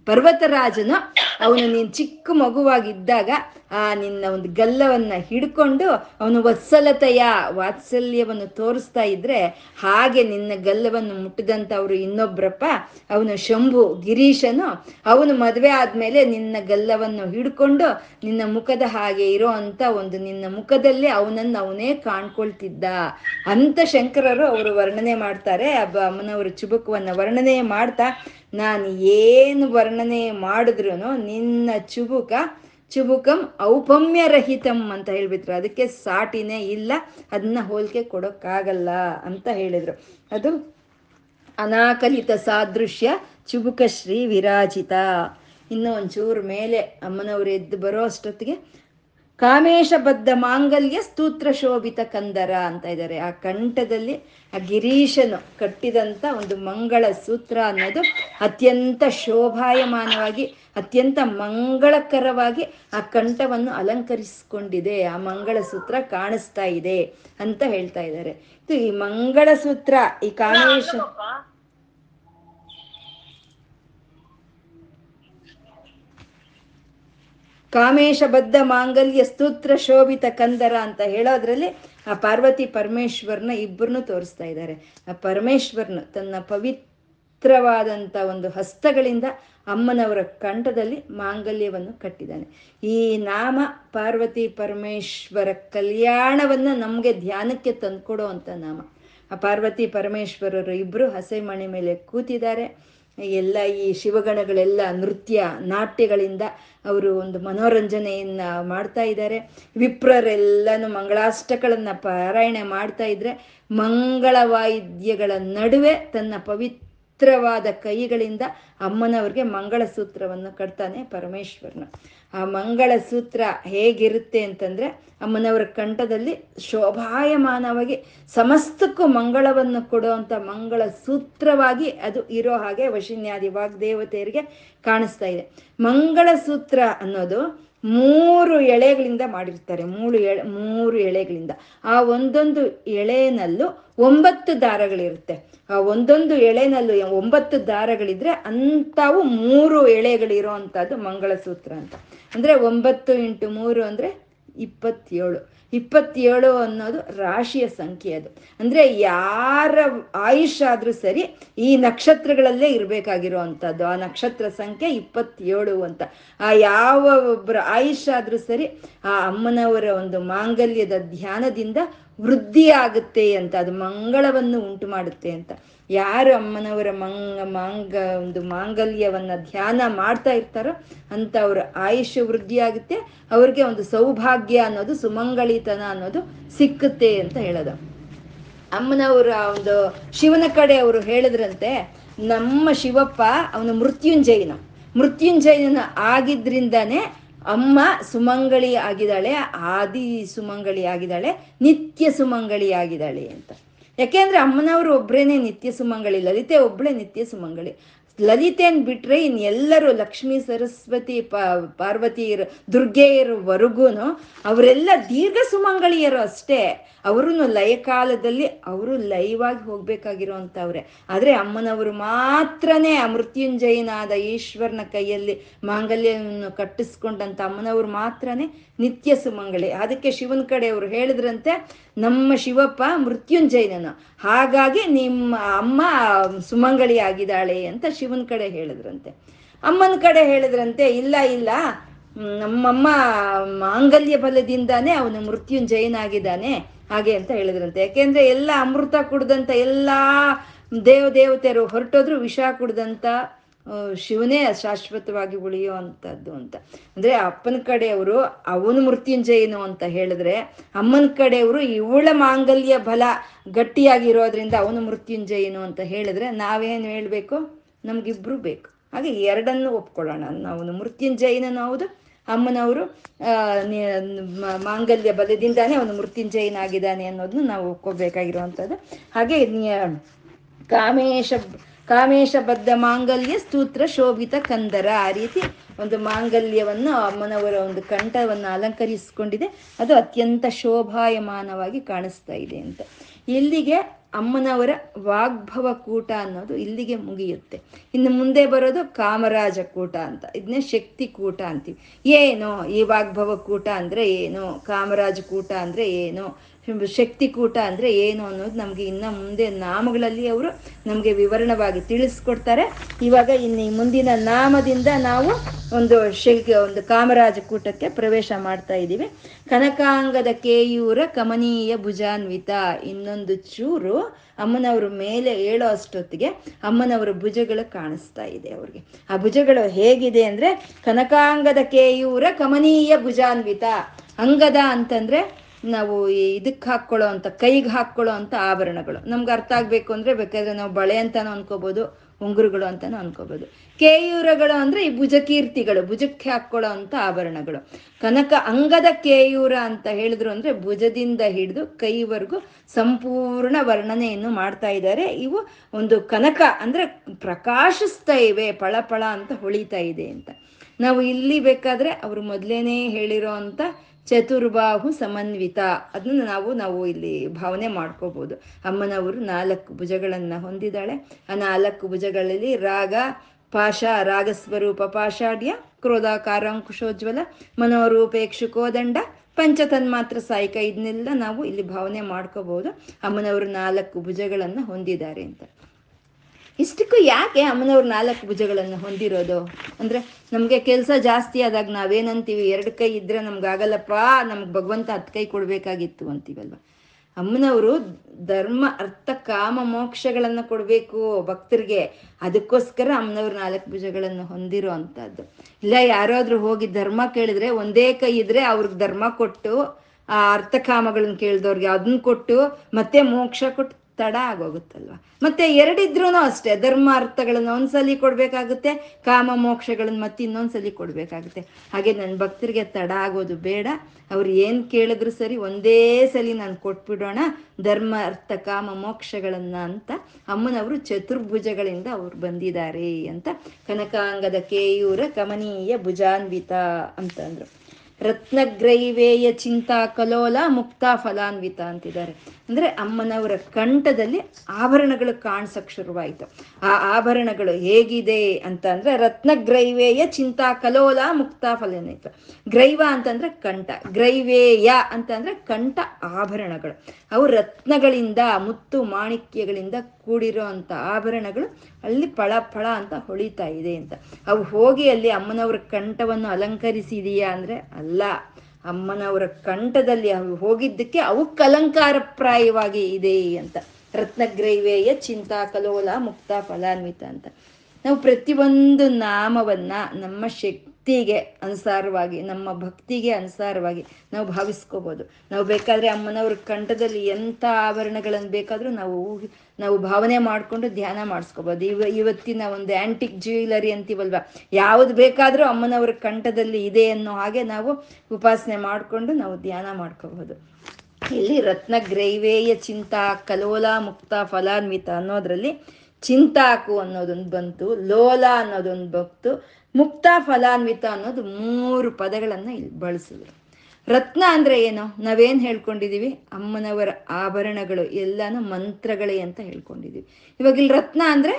ಪರ್ವತರಾಜನು, ಅವನು ನೀನು ಚಿಕ್ಕ ಮಗುವಾಗಿದ್ದಾಗ, ಆ, ನಿನ್ನ ಒಂದು ಗಲ್ಲವನ್ನ ಹಿಡ್ಕೊಂಡು ಅವನು ವತ್ಸಲತೆಯ ವಾತ್ಸಲ್ಯವನ್ನು ತೋರಿಸ್ತಾ ಇದ್ರೆ, ಹಾಗೆ ನಿನ್ನ ಗಲ್ಲವನ್ನು ಮುಟ್ಟಿದಂತ ಅವರು ಇನ್ನೊಬ್ಬರಪ್ಪ ಅವನು ಶಂಭು ಗಿರೀಶನು, ಅವನು ಮದುವೆ ಆದ್ಮೇಲೆ ನಿನ್ನ ಗಲ್ಲವನ್ನು ಹಿಡ್ಕೊಂಡು ನಿನ್ನ ಮುಖದ ಹಾಗೆ ಇರೋ ಅಂತ ಒಂದು ನಿನ್ನ ಮುಖದಲ್ಲಿ ಅವನನ್ನು ಅವನೇ ಕಾಣ್ಕೊಳ್ತಿದ್ದ ಅಂತ ಶಂಕರರು ಅವರು ವರ್ಣನೆ ಮಾಡ್ತಾರೆ. ಅಬ್ಬ, ಅಮ್ಮನವರು ಚುಬುಕವನ್ನ ವರ್ಣನೆ ಮಾಡ್ತಾ, ನಾನು ಏನು ವರ್ಣನೆ ಮಾಡಿದ್ರು ನಿನ್ನ ಚುಬುಕ, ಚುಬುಕಂ ಔಪಮ್ಯರಹಿತಂ ಅಂತ ಹೇಳ್ಬಿಟ್ರು. ಅದಕ್ಕೆ ಸಾಟಿನೇ ಇಲ್ಲ, ಅದನ್ನ ಹೋಲಿಕೆ ಕೊಡೋಕ್ಕಾಗಲ್ಲ ಅಂತ ಹೇಳಿದ್ರು. ಅದು ಅನಾಕಲಿತ ಸಾದೃಶ್ಯ, ಚುಬುಕ ಶ್ರೀ ವಿರಾಜಿತ. ಇನ್ನೂ ಒಂಚೂರು ಮೇಲೆ ಅಮ್ಮನವರು ಎದ್ದು ಬರೋ ಅಷ್ಟೊತ್ತಿಗೆ ಕಾಮೇಶಬದ್ಧ ಮಾಂಗಲ್ಯ ಸ್ತೂತ್ರ ಶೋಭಿತ ಕಂದರ ಅಂತ ಇದ್ದಾರೆ. ಆ ಕಂಠದಲ್ಲಿ ಆ ಗಿರೀಶನು ಕಟ್ಟಿದಂಥ ಒಂದು ಮಂಗಳ ಸೂತ್ರ ಅನ್ನೋದು ಅತ್ಯಂತ ಶೋಭಾಯಮಾನವಾಗಿ, ಅತ್ಯಂತ ಮಂಗಳಕರವಾಗಿ ಆ ಕಂಠವನ್ನು ಅಲಂಕರಿಸಿಕೊಂಡಿದೆ. ಆ ಮಂಗಳ ಸೂತ್ರ ಕಾಣಿಸ್ತಾ ಇದೆ ಅಂತ ಹೇಳ್ತಾ ಇದ್ದಾರೆ. ಇದು ಈ ಮಂಗಳ ಸೂತ್ರ, ಈ ಕಾಮೇಶ ಕಾಮೇಶಬದ್ಧ ಮಾಂಗಲ್ಯ ಸ್ತೋತ್ರ ಶೋಭಿತ ಕಂದರ ಅಂತ ಹೇಳೋದ್ರಲ್ಲಿ ಆ ಪಾರ್ವತಿ ಪರಮೇಶ್ವರ್ನ ಇಬ್ಬರನ್ನು ತೋರಿಸ್ತಾ ಇದ್ದಾರೆ. ಆ ಪರಮೇಶ್ವರ್ನ ತನ್ನ ಪವಿತ್ರವಾದಂಥ ಒಂದು ಹಸ್ತಗಳಿಂದ ಅಮ್ಮನವರ ಕಂಠದಲ್ಲಿ ಮಾಂಗಲ್ಯವನ್ನು ಕಟ್ಟಿದ್ದಾನೆ. ಈ ನಾಮ ಪಾರ್ವತಿ ಪರಮೇಶ್ವರ ಕಲ್ಯಾಣವನ್ನು ನಮಗೆ ಧ್ಯಾನಕ್ಕೆ ತಂದುಕೊಡೋ ಅಂತ ನಾಮ. ಆ ಪಾರ್ವತಿ ಪರಮೇಶ್ವರರು ಇಬ್ಬರು ಹಸೆಮಣಿ ಮೇಲೆ ಕೂತಿದ್ದಾರೆ. ಎಲ್ಲ ಈ ಶಿವಗಣಗಳೆಲ್ಲ ನೃತ್ಯ, ನಾಟ್ಯಗಳಿಂದ ಅವರು ಒಂದು ಮನೋರಂಜನೆಯನ್ನ ಮಾಡ್ತಾ ಇದ್ದಾರೆ. ವಿಪ್ರರೆಲ್ಲನೂ ಮಂಗಳಾಷ್ಟಗಳನ್ನು ಪಾರಾಯಣ ಮಾಡ್ತಾ ಇದ್ರೆ ಮಂಗಳ ವಾಯಿದ್ಯಗಳ ನಡುವೆ ತನ್ನ ಪವಿತ್ರ ಪವಿತ್ರವಾದ ಕೈಗಳಿಂದ ಅಮ್ಮನವ್ರಿಗೆ ಮಂಗಳಸೂತ್ರವನ್ನು ಕಟ್ತಾನೆ ಪರಮೇಶ್ವರನ. ಆ ಮಂಗಳಸೂತ್ರ ಹೇಗಿರುತ್ತೆ ಅಂತಂದ್ರೆ ಅಮ್ಮನವರ ಕಂಠದಲ್ಲಿ ಶೋಭಾಯಮಾನವಾಗಿ ಸಮಸ್ತಕ್ಕೂ ಮಂಗಳವನ್ನು ಕೊಡುವಂಥ ಮಂಗಳ ಸೂತ್ರವಾಗಿ ಅದು ಇರೋ ಹಾಗೆ ವಶಿನ್ಯಾದಿ ವಾಗ್ದೇವತೆಯರಿಗೆ ಕಾಣಿಸ್ತಾ ಇದೆ. ಮಂಗಳಸೂತ್ರ ಅನ್ನೋದು ಮೂರು ಎಳೆಗಳಿಂದ ಮಾಡಿರ್ತಾರೆ. ಮೂರು ಎಳೆ ಮೂರು ಎಳೆಗಳಿಂದ. ಆ ಒಂದೊಂದು ಎಳೆನಲ್ಲೂ ಒಂಬತ್ತು ದಾರಗಳಿರುತ್ತೆ. ಆ ಒಂದೊಂದು ಎಳೆನಲ್ಲೂ ಒಂಬತ್ತು ದಾರಗಳಿದ್ರೆ ಅಂಥವು ಮೂರು ಎಳೆಗಳಿರೋ ಅಂಥದ್ದು ಮಂಗಳಸೂತ್ರ ಅಂತ. ಅಂದರೆ ಒಂಬತ್ತು ಇಂಟು ಮೂರು ಅಂದರೆ ಇಪ್ಪತ್ತೇಳು. ಇಪ್ಪತ್ತೇಳು ಅನ್ನೋದು ರಾಶಿಯ ಸಂಖ್ಯೆ ಅದು. ಅಂದರೆ ಯಾರ ಆಯುಷ್ ಆದರೂ ಸರಿ ಈ ನಕ್ಷತ್ರಗಳಲ್ಲೇ ಇರಬೇಕಾಗಿರುವಂಥದ್ದು. ಆ ನಕ್ಷತ್ರ ಸಂಖ್ಯೆ ಇಪ್ಪತ್ತೇಳು ಅಂತ. ಆ ಯಾವ ಒಬ್ಬರ ಆಯುಷ್ ಆದರೂ ಸರಿ ಆ ಅಮ್ಮನವರ ಒಂದು ಮಾಂಗಲ್ಯದ ಧ್ಯಾನದಿಂದ ವೃದ್ಧಿ ಆಗುತ್ತೆ ಅಂತ, ಅದು ಮಂಗಳವನ್ನು ಉಂಟು ಮಾಡುತ್ತೆ ಅಂತ. ಯಾರು ಅಮ್ಮನವರ ಮಂಗ, ಮಾಂಗ, ಒಂದು ಮಾಂಗಲ್ಯವನ್ನ ಧ್ಯಾನ ಮಾಡ್ತಾ ಇರ್ತಾರೋ ಅಂತ ಅವರ ಆಯುಷ್ಯ ವೃದ್ಧಿಯಾಗುತ್ತೆ. ಅವ್ರಿಗೆ ಒಂದು ಸೌಭಾಗ್ಯ ಅನ್ನೋದು ಸುಮಂಗಳಿತನ ಅನ್ನೋದು ಸಿಕ್ಕುತ್ತೆ ಅಂತ ಹೇಳೋದು. ಅಮ್ಮನವರ ಒಂದು ಶಿವನ ಕಡೆ ಅವರು ಹೇಳಿದ್ರಂತೆ, ನಮ್ಮ ಶಿವಪ್ಪ ಅವನು ಮೃತ್ಯುಂಜಯನ. ಮೃತ್ಯುಂಜಯನ ಆಗಿದ್ರಿಂದಾನೇ ಅಮ್ಮ ಸುಮಂಗಳಿ ಆಗಿದ್ದಾಳೆ, ಆದಿ ಸುಮಂಗಳಿ ಆಗಿದ್ದಾಳೆ, ನಿತ್ಯ ಸುಮಂಗಳಿ ಆಗಿದ್ದಾಳೆ ಅಂತ. ಯಾಕೆಂದ್ರೆ ಅಮ್ಮನವರು ಒಬ್ರೇನೆ ನಿತ್ಯ ಸುಮಂಗಳಿ, ಲಲಿತೆ ಒಬ್ಳೆ ನಿತ್ಯ ಸುಮಂಗಳಿ. ಲಲಿತೆನ್ ಬಿಟ್ರೆ ಇನ್ ಎಲ್ಲರೂ ಲಕ್ಷ್ಮೀ ಸರಸ್ವತಿ ಪ, ಪಾರ್ವತಿಯರು ದುರ್ಗೆಯರವರೆಗೂ ಅವರೆಲ್ಲ ದೀರ್ಘ ಸುಮಂಗಳಿಯರು ಅಷ್ಟೇ. ಅವರು ಲಯಕಾಲದಲ್ಲಿ ಅವರು ಲಯವಾಗಿ ಹೋಗ್ಬೇಕಾಗಿರೋ ಅಂತವ್ರೆ ಆದರೆ ಅಮ್ಮನವರು ಮಾತ್ರನೇ ಆ ಮೃತ್ಯುಂಜಯನಾದ ಈಶ್ವರನ ಕೈಯಲ್ಲಿ ಮಾಂಗಲ್ಯವನ್ನು ಕಟ್ಟಿಸ್ಕೊಂಡಂತ ಅಮ್ಮನವರು ಮಾತ್ರನೇ ನಿತ್ಯ ಸುಮಂಗಳಿ. ಅದಕ್ಕೆ ಶಿವನ ಕಡೆ ಅವರು ಹೇಳಿದ್ರಂತೆ, ನಮ್ಮ ಶಿವಪ್ಪ ಮೃತ್ಯುಂಜಯನನು. ಹಾಗಾಗಿ ನಿಮ್ಮ ಅಮ್ಮ ಸುಮಂಗಳಿ ಆಗಿದ್ದಾಳೆ ಅಂತ ಶಿವನ ಕಡೆ ಹೇಳಿದ್ರಂತೆ. ಅಮ್ಮನ ಕಡೆ ಹೇಳಿದ್ರಂತೆ, ಇಲ್ಲ ಇಲ್ಲ ನಮ್ಮಮ್ಮ ಮಾಂಗಲ್ಯ ಬಲದಿಂದಾನೇ ಅವನು ಮೃತ್ಯುಂಜಯನಾಗಿದ್ದಾನೆ. ಹಾಗೆ ಅಂತ ಹೇಳಿದ್ರಂತೆ. ಯಾಕೆಂದ್ರೆ ಎಲ್ಲ ಅಮೃತ ಕುಡ್ದಂತ ಎಲ್ಲ ದೇವ ದೇವತೆಯರು ಹೊರಟೋದ್ರು ವಿಷ ಕುಡ್ದಂತ ಶಿವನೇ ಶಾಶ್ವತವಾಗಿ ಉಳಿಯೋ ಅಂತದ್ದು ಅಂತ. ಅಂದ್ರೆ ಅಪ್ಪನ ಕಡೆಯವರು ಅವನು ಮೃತ್ಯುಂಜಯನು ಅಂತ ಹೇಳಿದ್ರೆ, ಅಮ್ಮನ ಕಡೆಯವರು ಇವಳ ಮಾಂಗಲ್ಯ ಬಲ ಗಟ್ಟಿಯಾಗಿರೋದ್ರಿಂದ ಅವನು ಮೃತ್ಯುಂಜಯನು ಅಂತ ಹೇಳಿದ್ರೆ ನಾವೇನು ಹೇಳ್ಬೇಕು? ನಮ್ಗಿಬ್ರು ಬೇಕು. ಹಾಗೆ ಎರಡನ್ನು ಒಪ್ಕೊಳ್ಳೋಣ. ಅವನು ಮೃತ್ಯುಂಜಯನೂ ಹೌದು ಅಮ್ಮನವರು ಮಾಂಗಲ್ಯ ಬಲದಿಂದಾನೇ ಅವನು ಮೃತ್ಯುಂಜಯನಾಗಿದ್ದಾನೆ ಅನ್ನೋದನ್ನು ನಾವು ಒಪ್ಕೋಬೇಕಾಗಿರುವಂಥದ್ದು ಹಾಗೆ ಕಾಮೇಶ ಕಾಮೇಶ ಬದ್ಧ ಮಾಂಗಲ್ಯ ಸ್ತೂತ್ರ ಶೋಭಿತ ಕಂದರ ಆ ರೀತಿ ಒಂದು ಮಾಂಗಲ್ಯವನ್ನು ಅಮ್ಮನವರ ಒಂದು ಕಂಠವನ್ನು ಅಲಂಕರಿಸಿಕೊಂಡಿದೆ. ಅದು ಅತ್ಯಂತ ಶೋಭಾಯಮಾನವಾಗಿ ಕಾಣಿಸ್ತಾ ಇದೆ ಅಂತ. ಇಲ್ಲಿಗೆ ಅಮ್ಮನವರ ವಾಗ್ಭವ ಕೂಟ ಅನ್ನೋದು ಇಲ್ಲಿಗೆ ಮುಗಿಯುತ್ತೆ. ಇನ್ನು ಮುಂದೆ ಬರೋದು ಕಾಮರಾಜ ಕೂಟ ಅಂತ. ಇದನ್ನೇ ಶಕ್ತಿ ಕೂಟ ಅಂತೀವಿ. ಏನು ಈ ವಾಗ್ಭವ ಕೂಟ ಅಂದರೆ ಏನು, ಕಾಮರಾಜ ಕೂಟ ಅಂದರೆ ಏನು ಶಕ್ತಿ ಕೂಟ ಅಂದರೆ ಏನು ಅನ್ನೋದು ನಮಗೆ ಇನ್ನು ಮುಂದೆ ನಾಮಗಳಲ್ಲಿ ಅವರು ನಮಗೆ ವಿವರಣವಾಗಿ ತಿಳಿಸ್ಕೊಡ್ತಾರೆ. ಇವಾಗ ಇನ್ನು ಮುಂದಿನ ನಾಮದಿಂದ ನಾವು ಒಂದು ಶಿಲ್ಗೆ ಒಂದು ಕಾಮರಾಜ ಕೂಟಕ್ಕೆ ಪ್ರವೇಶ ಮಾಡ್ತಾ ಇದ್ದೀವಿ. ಕನಕಾಂಗದ ಕೇಯೂರ ಕಮನೀಯ ಭುಜಾನ್ವಿತ. ಇನ್ನೊಂದು ಚೂರು ಅಮ್ಮನವರು ಮೇಲೆ ಏಳೋ ಅಷ್ಟೊತ್ತಿಗೆ ಅಮ್ಮನವರ ಭುಜಗಳು ಕಾಣಿಸ್ತಾ ಇದೆ ಅವ್ರಿಗೆ. ಆ ಭುಜಗಳು ಹೇಗಿದೆ ಅಂದ್ರೆ ಕನಕಾಂಗದ ಕೇಯೂರ ಕಮನೀಯ ಭುಜಾನ್ವಿತ. ಅಂಗದ ಅಂತಂದ್ರೆ ನಾವು ಇದಕ್ಕೆ ಹಾಕ್ಕೊಳ್ಳೋ ಅಂತ, ಕೈಗೆ ಹಾಕ್ಕೊಳ್ಳೋ ಅಂತ ಆಭರಣಗಳು. ನಮ್ಗೆ ಅರ್ಥ ಆಗಬೇಕು ಅಂದರೆ ಬೇಕಾದ್ರೆ ನಾವು ಬಳೆ ಅಂತಾನು ಅನ್ಕೋಬಹುದು ಉಂಗುರುಗಳು ಅಂತಾನು ಅನ್ಕೋಬಹುದು ಕೇಯೂರಗಳು ಅಂದ್ರೆ ಈ ಭುಜಕೀರ್ತಿಗಳು, ಭುಜಕ್ಕೆ ಹಾಕ್ಕೊಳ್ಳೋ ಅಂತ ಆಭರಣಗಳು. ಕನಕ ಅಂಗದ ಕೇಯೂರ ಅಂತ ಹೇಳಿದ್ರು ಅಂದ್ರೆ ಭುಜದಿಂದ ಹಿಡಿದು ಕೈವರೆಗೂ ಸಂಪೂರ್ಣ ವರ್ಣನೆಯನ್ನು ಮಾಡ್ತಾ ಇದ್ದಾರೆ. ಇವು ಒಂದು ಕನಕ ಅಂದ್ರೆ ಪ್ರಕಾಶಿಸ್ತಾ ಇವೆ, ಪಳಪಳ ಪಳ ಅಂತ ಹೊಳಿತಾ ಇದೆ ಅಂತ. ನಾವು ಇಲ್ಲಿ ಬೇಕಾದ್ರೆ ಅವರು ಮೊದಲೇನೆ ಹೇಳಿರೋ ಚತುರ್ಬಾಹು ಸಮನ್ವಿತ. ಅದನ್ನ ನಾವು ನಾವು ಇಲ್ಲಿ ಭಾವನೆ ಮಾಡ್ಕೋಬಹುದು ಅಮ್ಮನವರು ನಾಲ್ಕು ಭುಜಗಳನ್ನು ಹೊಂದಿದ್ದಾಳೆ. ಆ ನಾಲ್ಕು ಭುಜಗಳಲ್ಲಿ ರಾಗ ಪಾಶ ರಾಗಸ್ವರೂಪ, ಪಾಷಾಢ್ಯ, ಕ್ರೋಧಾಕಾರಾಂಕುಶೋಜ್ವಲ ಮನೋರೂಪೇಕ್ಷುಕೋದಂಡ ಪಂಚತನ್ಮಾತ್ರ ಸಾಯಿಕ ಇದನ್ನೆಲ್ಲ ನಾವು ಇಲ್ಲಿ ಭಾವನೆ ಮಾಡ್ಕೋಬಹುದು ಅಮ್ಮನವರು ನಾಲ್ಕು ಭುಜಗಳನ್ನು ಹೊಂದಿದ್ದಾರೆ ಅಂತ. ಇಷ್ಟಕ್ಕೂ ಯಾಕೆ ಅಮ್ಮನವ್ರು ನಾಲ್ಕು ಭುಜಗಳನ್ನು ಹೊಂದಿರೋದು? ಅಂದ್ರೆ ನಮಗೆ ಕೆಲಸ ಜಾಸ್ತಿ ಆದಾಗ ನಾವೇನಂತೀವಿ? ಎರಡು ಕೈ ಇದ್ದರೆ ನಮ್ಗೆ ಆಗಲ್ಲಪ್ಪ ನಮ್ಗೆ ಭಗವಂತ ಹತ್ತು ಕೈ ಕೊಡ್ಬೇಕಾಗಿತ್ತು ಅಂತೀವಲ್ವ? ಅಮ್ಮನವರು ಧರ್ಮ, ಅರ್ಥ, ಕಾಮ, ಮೋಕ್ಷಗಳನ್ನು ಕೊಡಬೇಕು ಭಕ್ತರಿಗೆ. ಅದಕ್ಕೋಸ್ಕರ ಅಮ್ಮನವ್ರು ನಾಲ್ಕು ಭುಜಗಳನ್ನು ಹೊಂದಿರೋ ಅಂಥದ್ದು. ಇಲ್ಲ, ಯಾರಾದರೂ ಹೋಗಿ ಧರ್ಮ ಕೇಳಿದ್ರೆ, ಒಂದೇ ಕೈ ಇದ್ರೆ ಅವ್ರಿಗೆ ಧರ್ಮ ಕೊಟ್ಟು, ಆ ಅರ್ಥಕಾಮಗಳನ್ನ ಕೇಳಿದವ್ರಿಗೆ ಅದನ್ನ ಕೊಟ್ಟು, ಮತ್ತೆ ಮೋಕ್ಷ ಕೊಟ್ಟು ತಡ ಆಗೋಗುತ್ತಲ್ವ? ಮತ್ತೆ ಎರಡಿದ್ರೂ ಅಷ್ಟೇ ಧರ್ಮ ಅರ್ಥಗಳನ್ನ ಒಂದ್ಸಲಿ ಕೊಡ್ಬೇಕಾಗುತ್ತೆ, ಕಾಮ ಮೋಕ್ಷಗಳನ್ನ ಮತ್ತೆ ಇನ್ನೊಂದ್ಸಲಿ ಕೊಡ್ಬೇಕಾಗುತ್ತೆ. ಹಾಗೆ ನನ್ನ ಭಕ್ತರಿಗೆ ತಡ ಆಗೋದು ಬೇಡ. ಅವ್ರು ಏನು ಕೇಳಿದ್ರು ಸರಿ ಒಂದೇ ಸಲಿ ನಾನು ಕೊಟ್ಬಿಡೋಣ ಧರ್ಮ ಅರ್ಥ ಕಾಮ ಮೋಕ್ಷಗಳನ್ನ ಅಂತ ಅಮ್ಮನವರು ಚತುರ್ಭುಜಗಳಿಂದ ಅವ್ರು ಬಂದಿದ್ದಾರೆ ಅಂತ ಕನಕಾಂಗದ ಕೇಯೂರ ಕಮನೀಯ ಭುಜಾನ್ವಿತ ಅಂತಂದ್ರು. ರತ್ನಗ್ರೈವೇಯ ಚಿಂತಾ ಕಲೋಲ ಮುಕ್ತ ಫಲಾನ್ವಿತ ಅಂತಿದ್ದಾರೆ. ಅಂದ್ರೆ ಅಮ್ಮನವರ ಕಂಠದಲ್ಲಿ ಆಭರಣಗಳು ಕಾಣಿಸಕ್ ಶುರುವಾಯಿತು. ಆ ಆಭರಣಗಳು ಹೇಗಿದೆ ಅಂತ ಅಂದ್ರೆ ರತ್ನಗ್ರೈವೇಯ ಚಿಂತಾ ಕಲೋಲ ಮುಕ್ತ ಫಲಾನ್ವಿತ. ಗ್ರೈವ ಅಂತಂದ್ರೆ ಕಂಠ. ಗ್ರೈವೇಯ ಅಂತಂದರೆ ಕಂಠ ಆಭರಣಗಳು. ಅವು ರತ್ನಗಳಿಂದ, ಮುತ್ತು ಮಾಣಿಕ್ಯಗಳಿಂದ ಕೂಡಿರೋ ಅಂತ ಆಭರಣಗಳು ಅಲ್ಲಿ ಫಳ ಫಳ ಅಂತ ಹೊಳಿತಾ ಇದೆ ಅಂತ. ಅವು ಹೋಗಿ ಅಲ್ಲಿ ಅಮ್ಮನವರ ಕಂಠವನ್ನು ಅಲಂಕರಿಸಿದೀಯಾ ಅಂದ್ರೆ ಅಲ್ಲ. ಅಮ್ಮನವರ ಕಂಠದಲ್ಲಿ ಅವು ಹೋಗಿದ್ದಕ್ಕೆ ಅವು ಅಲಂಕಾರಪ್ರಾಯವಾಗಿ ಇದೆ ಅಂತ. ರತ್ನಗ್ರೈವೇಯ ಚಿಂತಾ ಕಲೋಲ ಮುಕ್ತ ಫಲಾನ್ವಿತ ಅಂತ. ನಾವು ಪ್ರತಿಯೊಂದು ನಾಮವನ್ನ ನಮ್ಮ ಶಕ್ತಿಗೆ ಅನುಸಾರವಾಗಿ, ನಮ್ಮ ಭಕ್ತಿಗೆ ಅನುಸಾರವಾಗಿ ನಾವು ಭಾವಿಸ್ಕೋಬೋದು. ನಾವು ಬೇಕಾದ್ರೆ ಅಮ್ಮನವ್ರ ಕಂಠದಲ್ಲಿ ಎಂಥ ಆಭರಣಗಳನ್ನು ಬೇಕಾದರೂ ನಾವು ನಾವು ಭಾವನೆ ಮಾಡಿಕೊಂಡು ಧ್ಯಾನ ಮಾಡಿಸ್ಕೋಬೋದು. ಇವ, ಇವತ್ತಿನ ಒಂದು ಆಂಟಿಕ್ ಜ್ಯುವೆಲರಿ ಅಂತೀವಲ್ವ, ಯಾವುದು ಬೇಕಾದರೂ ಅಮ್ಮನವ್ರ ಕಂಠದಲ್ಲಿ ಇದೆ ಅನ್ನೋ ಹಾಗೆ ನಾವು ಉಪಾಸನೆ ಮಾಡಿಕೊಂಡು ನಾವು ಧ್ಯಾನ ಮಾಡ್ಕೋಬೋದು. ಇಲ್ಲಿ ರತ್ನ ಗ್ರೈವೇಯ ಚಿಂತ ಕಲೋಲ ಮುಕ್ತ ಫಲಾನ್ವಿತ ಅನ್ನೋದ್ರಲ್ಲಿ ಚಿಂತಾಕು ಅನ್ನೋದೊಂದು ಬಂತು, ಲೋಲ ಅನ್ನೋದೊಂದು ಬಂತು, ಮುಕ್ತ ಫಲಾನ್ವಿತ ಅನ್ನೋದು ಮೂರು ಪದಗಳನ್ನು ಇಲ್ಲಿ ಬಳಸಿದ್ರು. ರತ್ನ ಅಂದ್ರೆ ಏನು? ನಾವೇನು ಹೇಳ್ಕೊಂಡಿದ್ದೀವಿ ಅಮ್ಮನವರ ಆಭರಣಗಳು, ಎಲ್ಲಾನು ಮಂತ್ರಗಳೇ ಅಂತ ಹೇಳ್ಕೊಂಡಿದ್ದೀವಿ ಇವಾಗ ಇಲ್ಲಿ ರತ್ನ ಅಂದ್ರೆ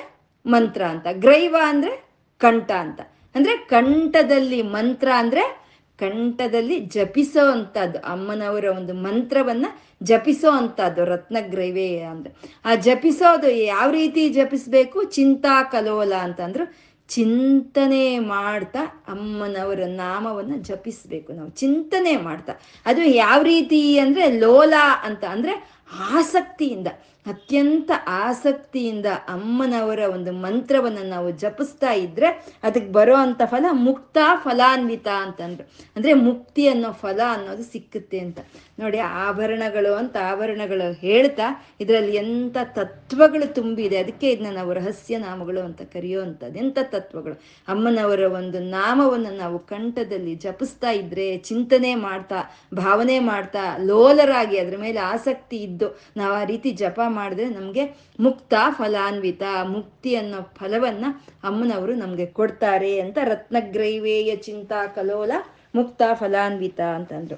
ಮಂತ್ರ ಅಂತ, ಗ್ರೈವ ಅಂದ್ರೆ ಕಂಠ ಅಂತ. ಅಂದ್ರೆ ಕಂಠದಲ್ಲಿ ಮಂತ್ರ ಅಂದ್ರೆ ಕಂಠದಲ್ಲಿ ಜಪಿಸೋ ಅಂಥದ್ದು, ಅಮ್ಮನವರ ಒಂದು ಮಂತ್ರವನ್ನ ಜಪಿಸೋ ಅಂಥದ್ದು, ರತ್ನಗ್ರೈವೇ ಅಂದರೆ. ಆ ಜಪಿಸೋದು ಯಾವ ರೀತಿ ಜಪಿಸಬೇಕು? ಚಿಂತಾ ಕಲೋಲ ಅಂತಂದ್ರು, ಚಿಂತನೆ ಮಾಡ್ತಾ ಅಮ್ಮನವರ ನಾಮವನ್ನ ಜಪಿಸಬೇಕು ನಾವು. ಚಿಂತನೆ ಮಾಡ್ತಾ. ಅದು ಯಾವ ರೀತಿ ಅಂದ್ರೆ ಲೋಲ ಅಂತ ಅಂದ್ರೆ ಆಸಕ್ತಿಯಿಂದ. ಅತ್ಯಂತ ಆಸಕ್ತಿಯಿಂದ ಅಮ್ಮನವರ ಒಂದು ಮಂತ್ರವನ್ನು ನಾವು ಜಪಿಸ್ತಾ ಇದ್ರೆ ಅದಕ್ಕೆ ಬರೋ ಅಂಥ ಫಲ ಮುಕ್ತ ಫಲಾನ್ವಿತ ಅಂತಂದ್ರು. ಅಂದ್ರೆ ಮುಕ್ತಿ ಅನ್ನೋ ಫಲ ಅನ್ನೋದು ಸಿಕ್ಕುತ್ತೆ ಅಂತ. ನೋಡಿ, ಆಭರಣಗಳು ಅಂತ ಆಭರಣಗಳು ಹೇಳ್ತಾ ಇದರಲ್ಲಿ ಎಂಥ ತತ್ವಗಳು ತುಂಬಿದೆ, ಅದಕ್ಕೆ ಇದನ್ನ ನಾವು ರಹಸ್ಯ ನಾಮಗಳು ಅಂತ ಕರೆಯುವಂಥದ್ದು. ಎಂಥ ತತ್ವಗಳು? ಅಮ್ಮನವರ ಒಂದು ನಾಮವನ್ನು ನಾವು ಕಂಠದಲ್ಲಿ ಜಪಿಸ್ತಾ ಇದ್ರೆ, ಚಿಂತನೆ ಮಾಡ್ತಾ, ಭಾವನೆ ಮಾಡ್ತಾ, ಲೋಲರಾಗಿ ಅದ್ರ ಮೇಲೆ ಆಸಕ್ತಿ ಇದ್ದು ನಾವು ಆ ರೀತಿ ಜಪ ಮಾಡಿದ್ರೆ ನಮಗೆ ಮುಕ್ತ ಫಲಾನ್ವಿತ, ಮುಕ್ತಿ ಅನ್ನೋ ಫಲವನ್ನ ಅಮ್ಮನವರು ನಮಗೆ ಕೊಡ್ತಾರೆ ಅಂತ ರತ್ನಗ್ರೈವೇಯ ಚಿಂತಾ ಕಲೋಲ ಮುಕ್ತ ಫಲಾನ್ವಿತ ಅಂತಂದ್ರು.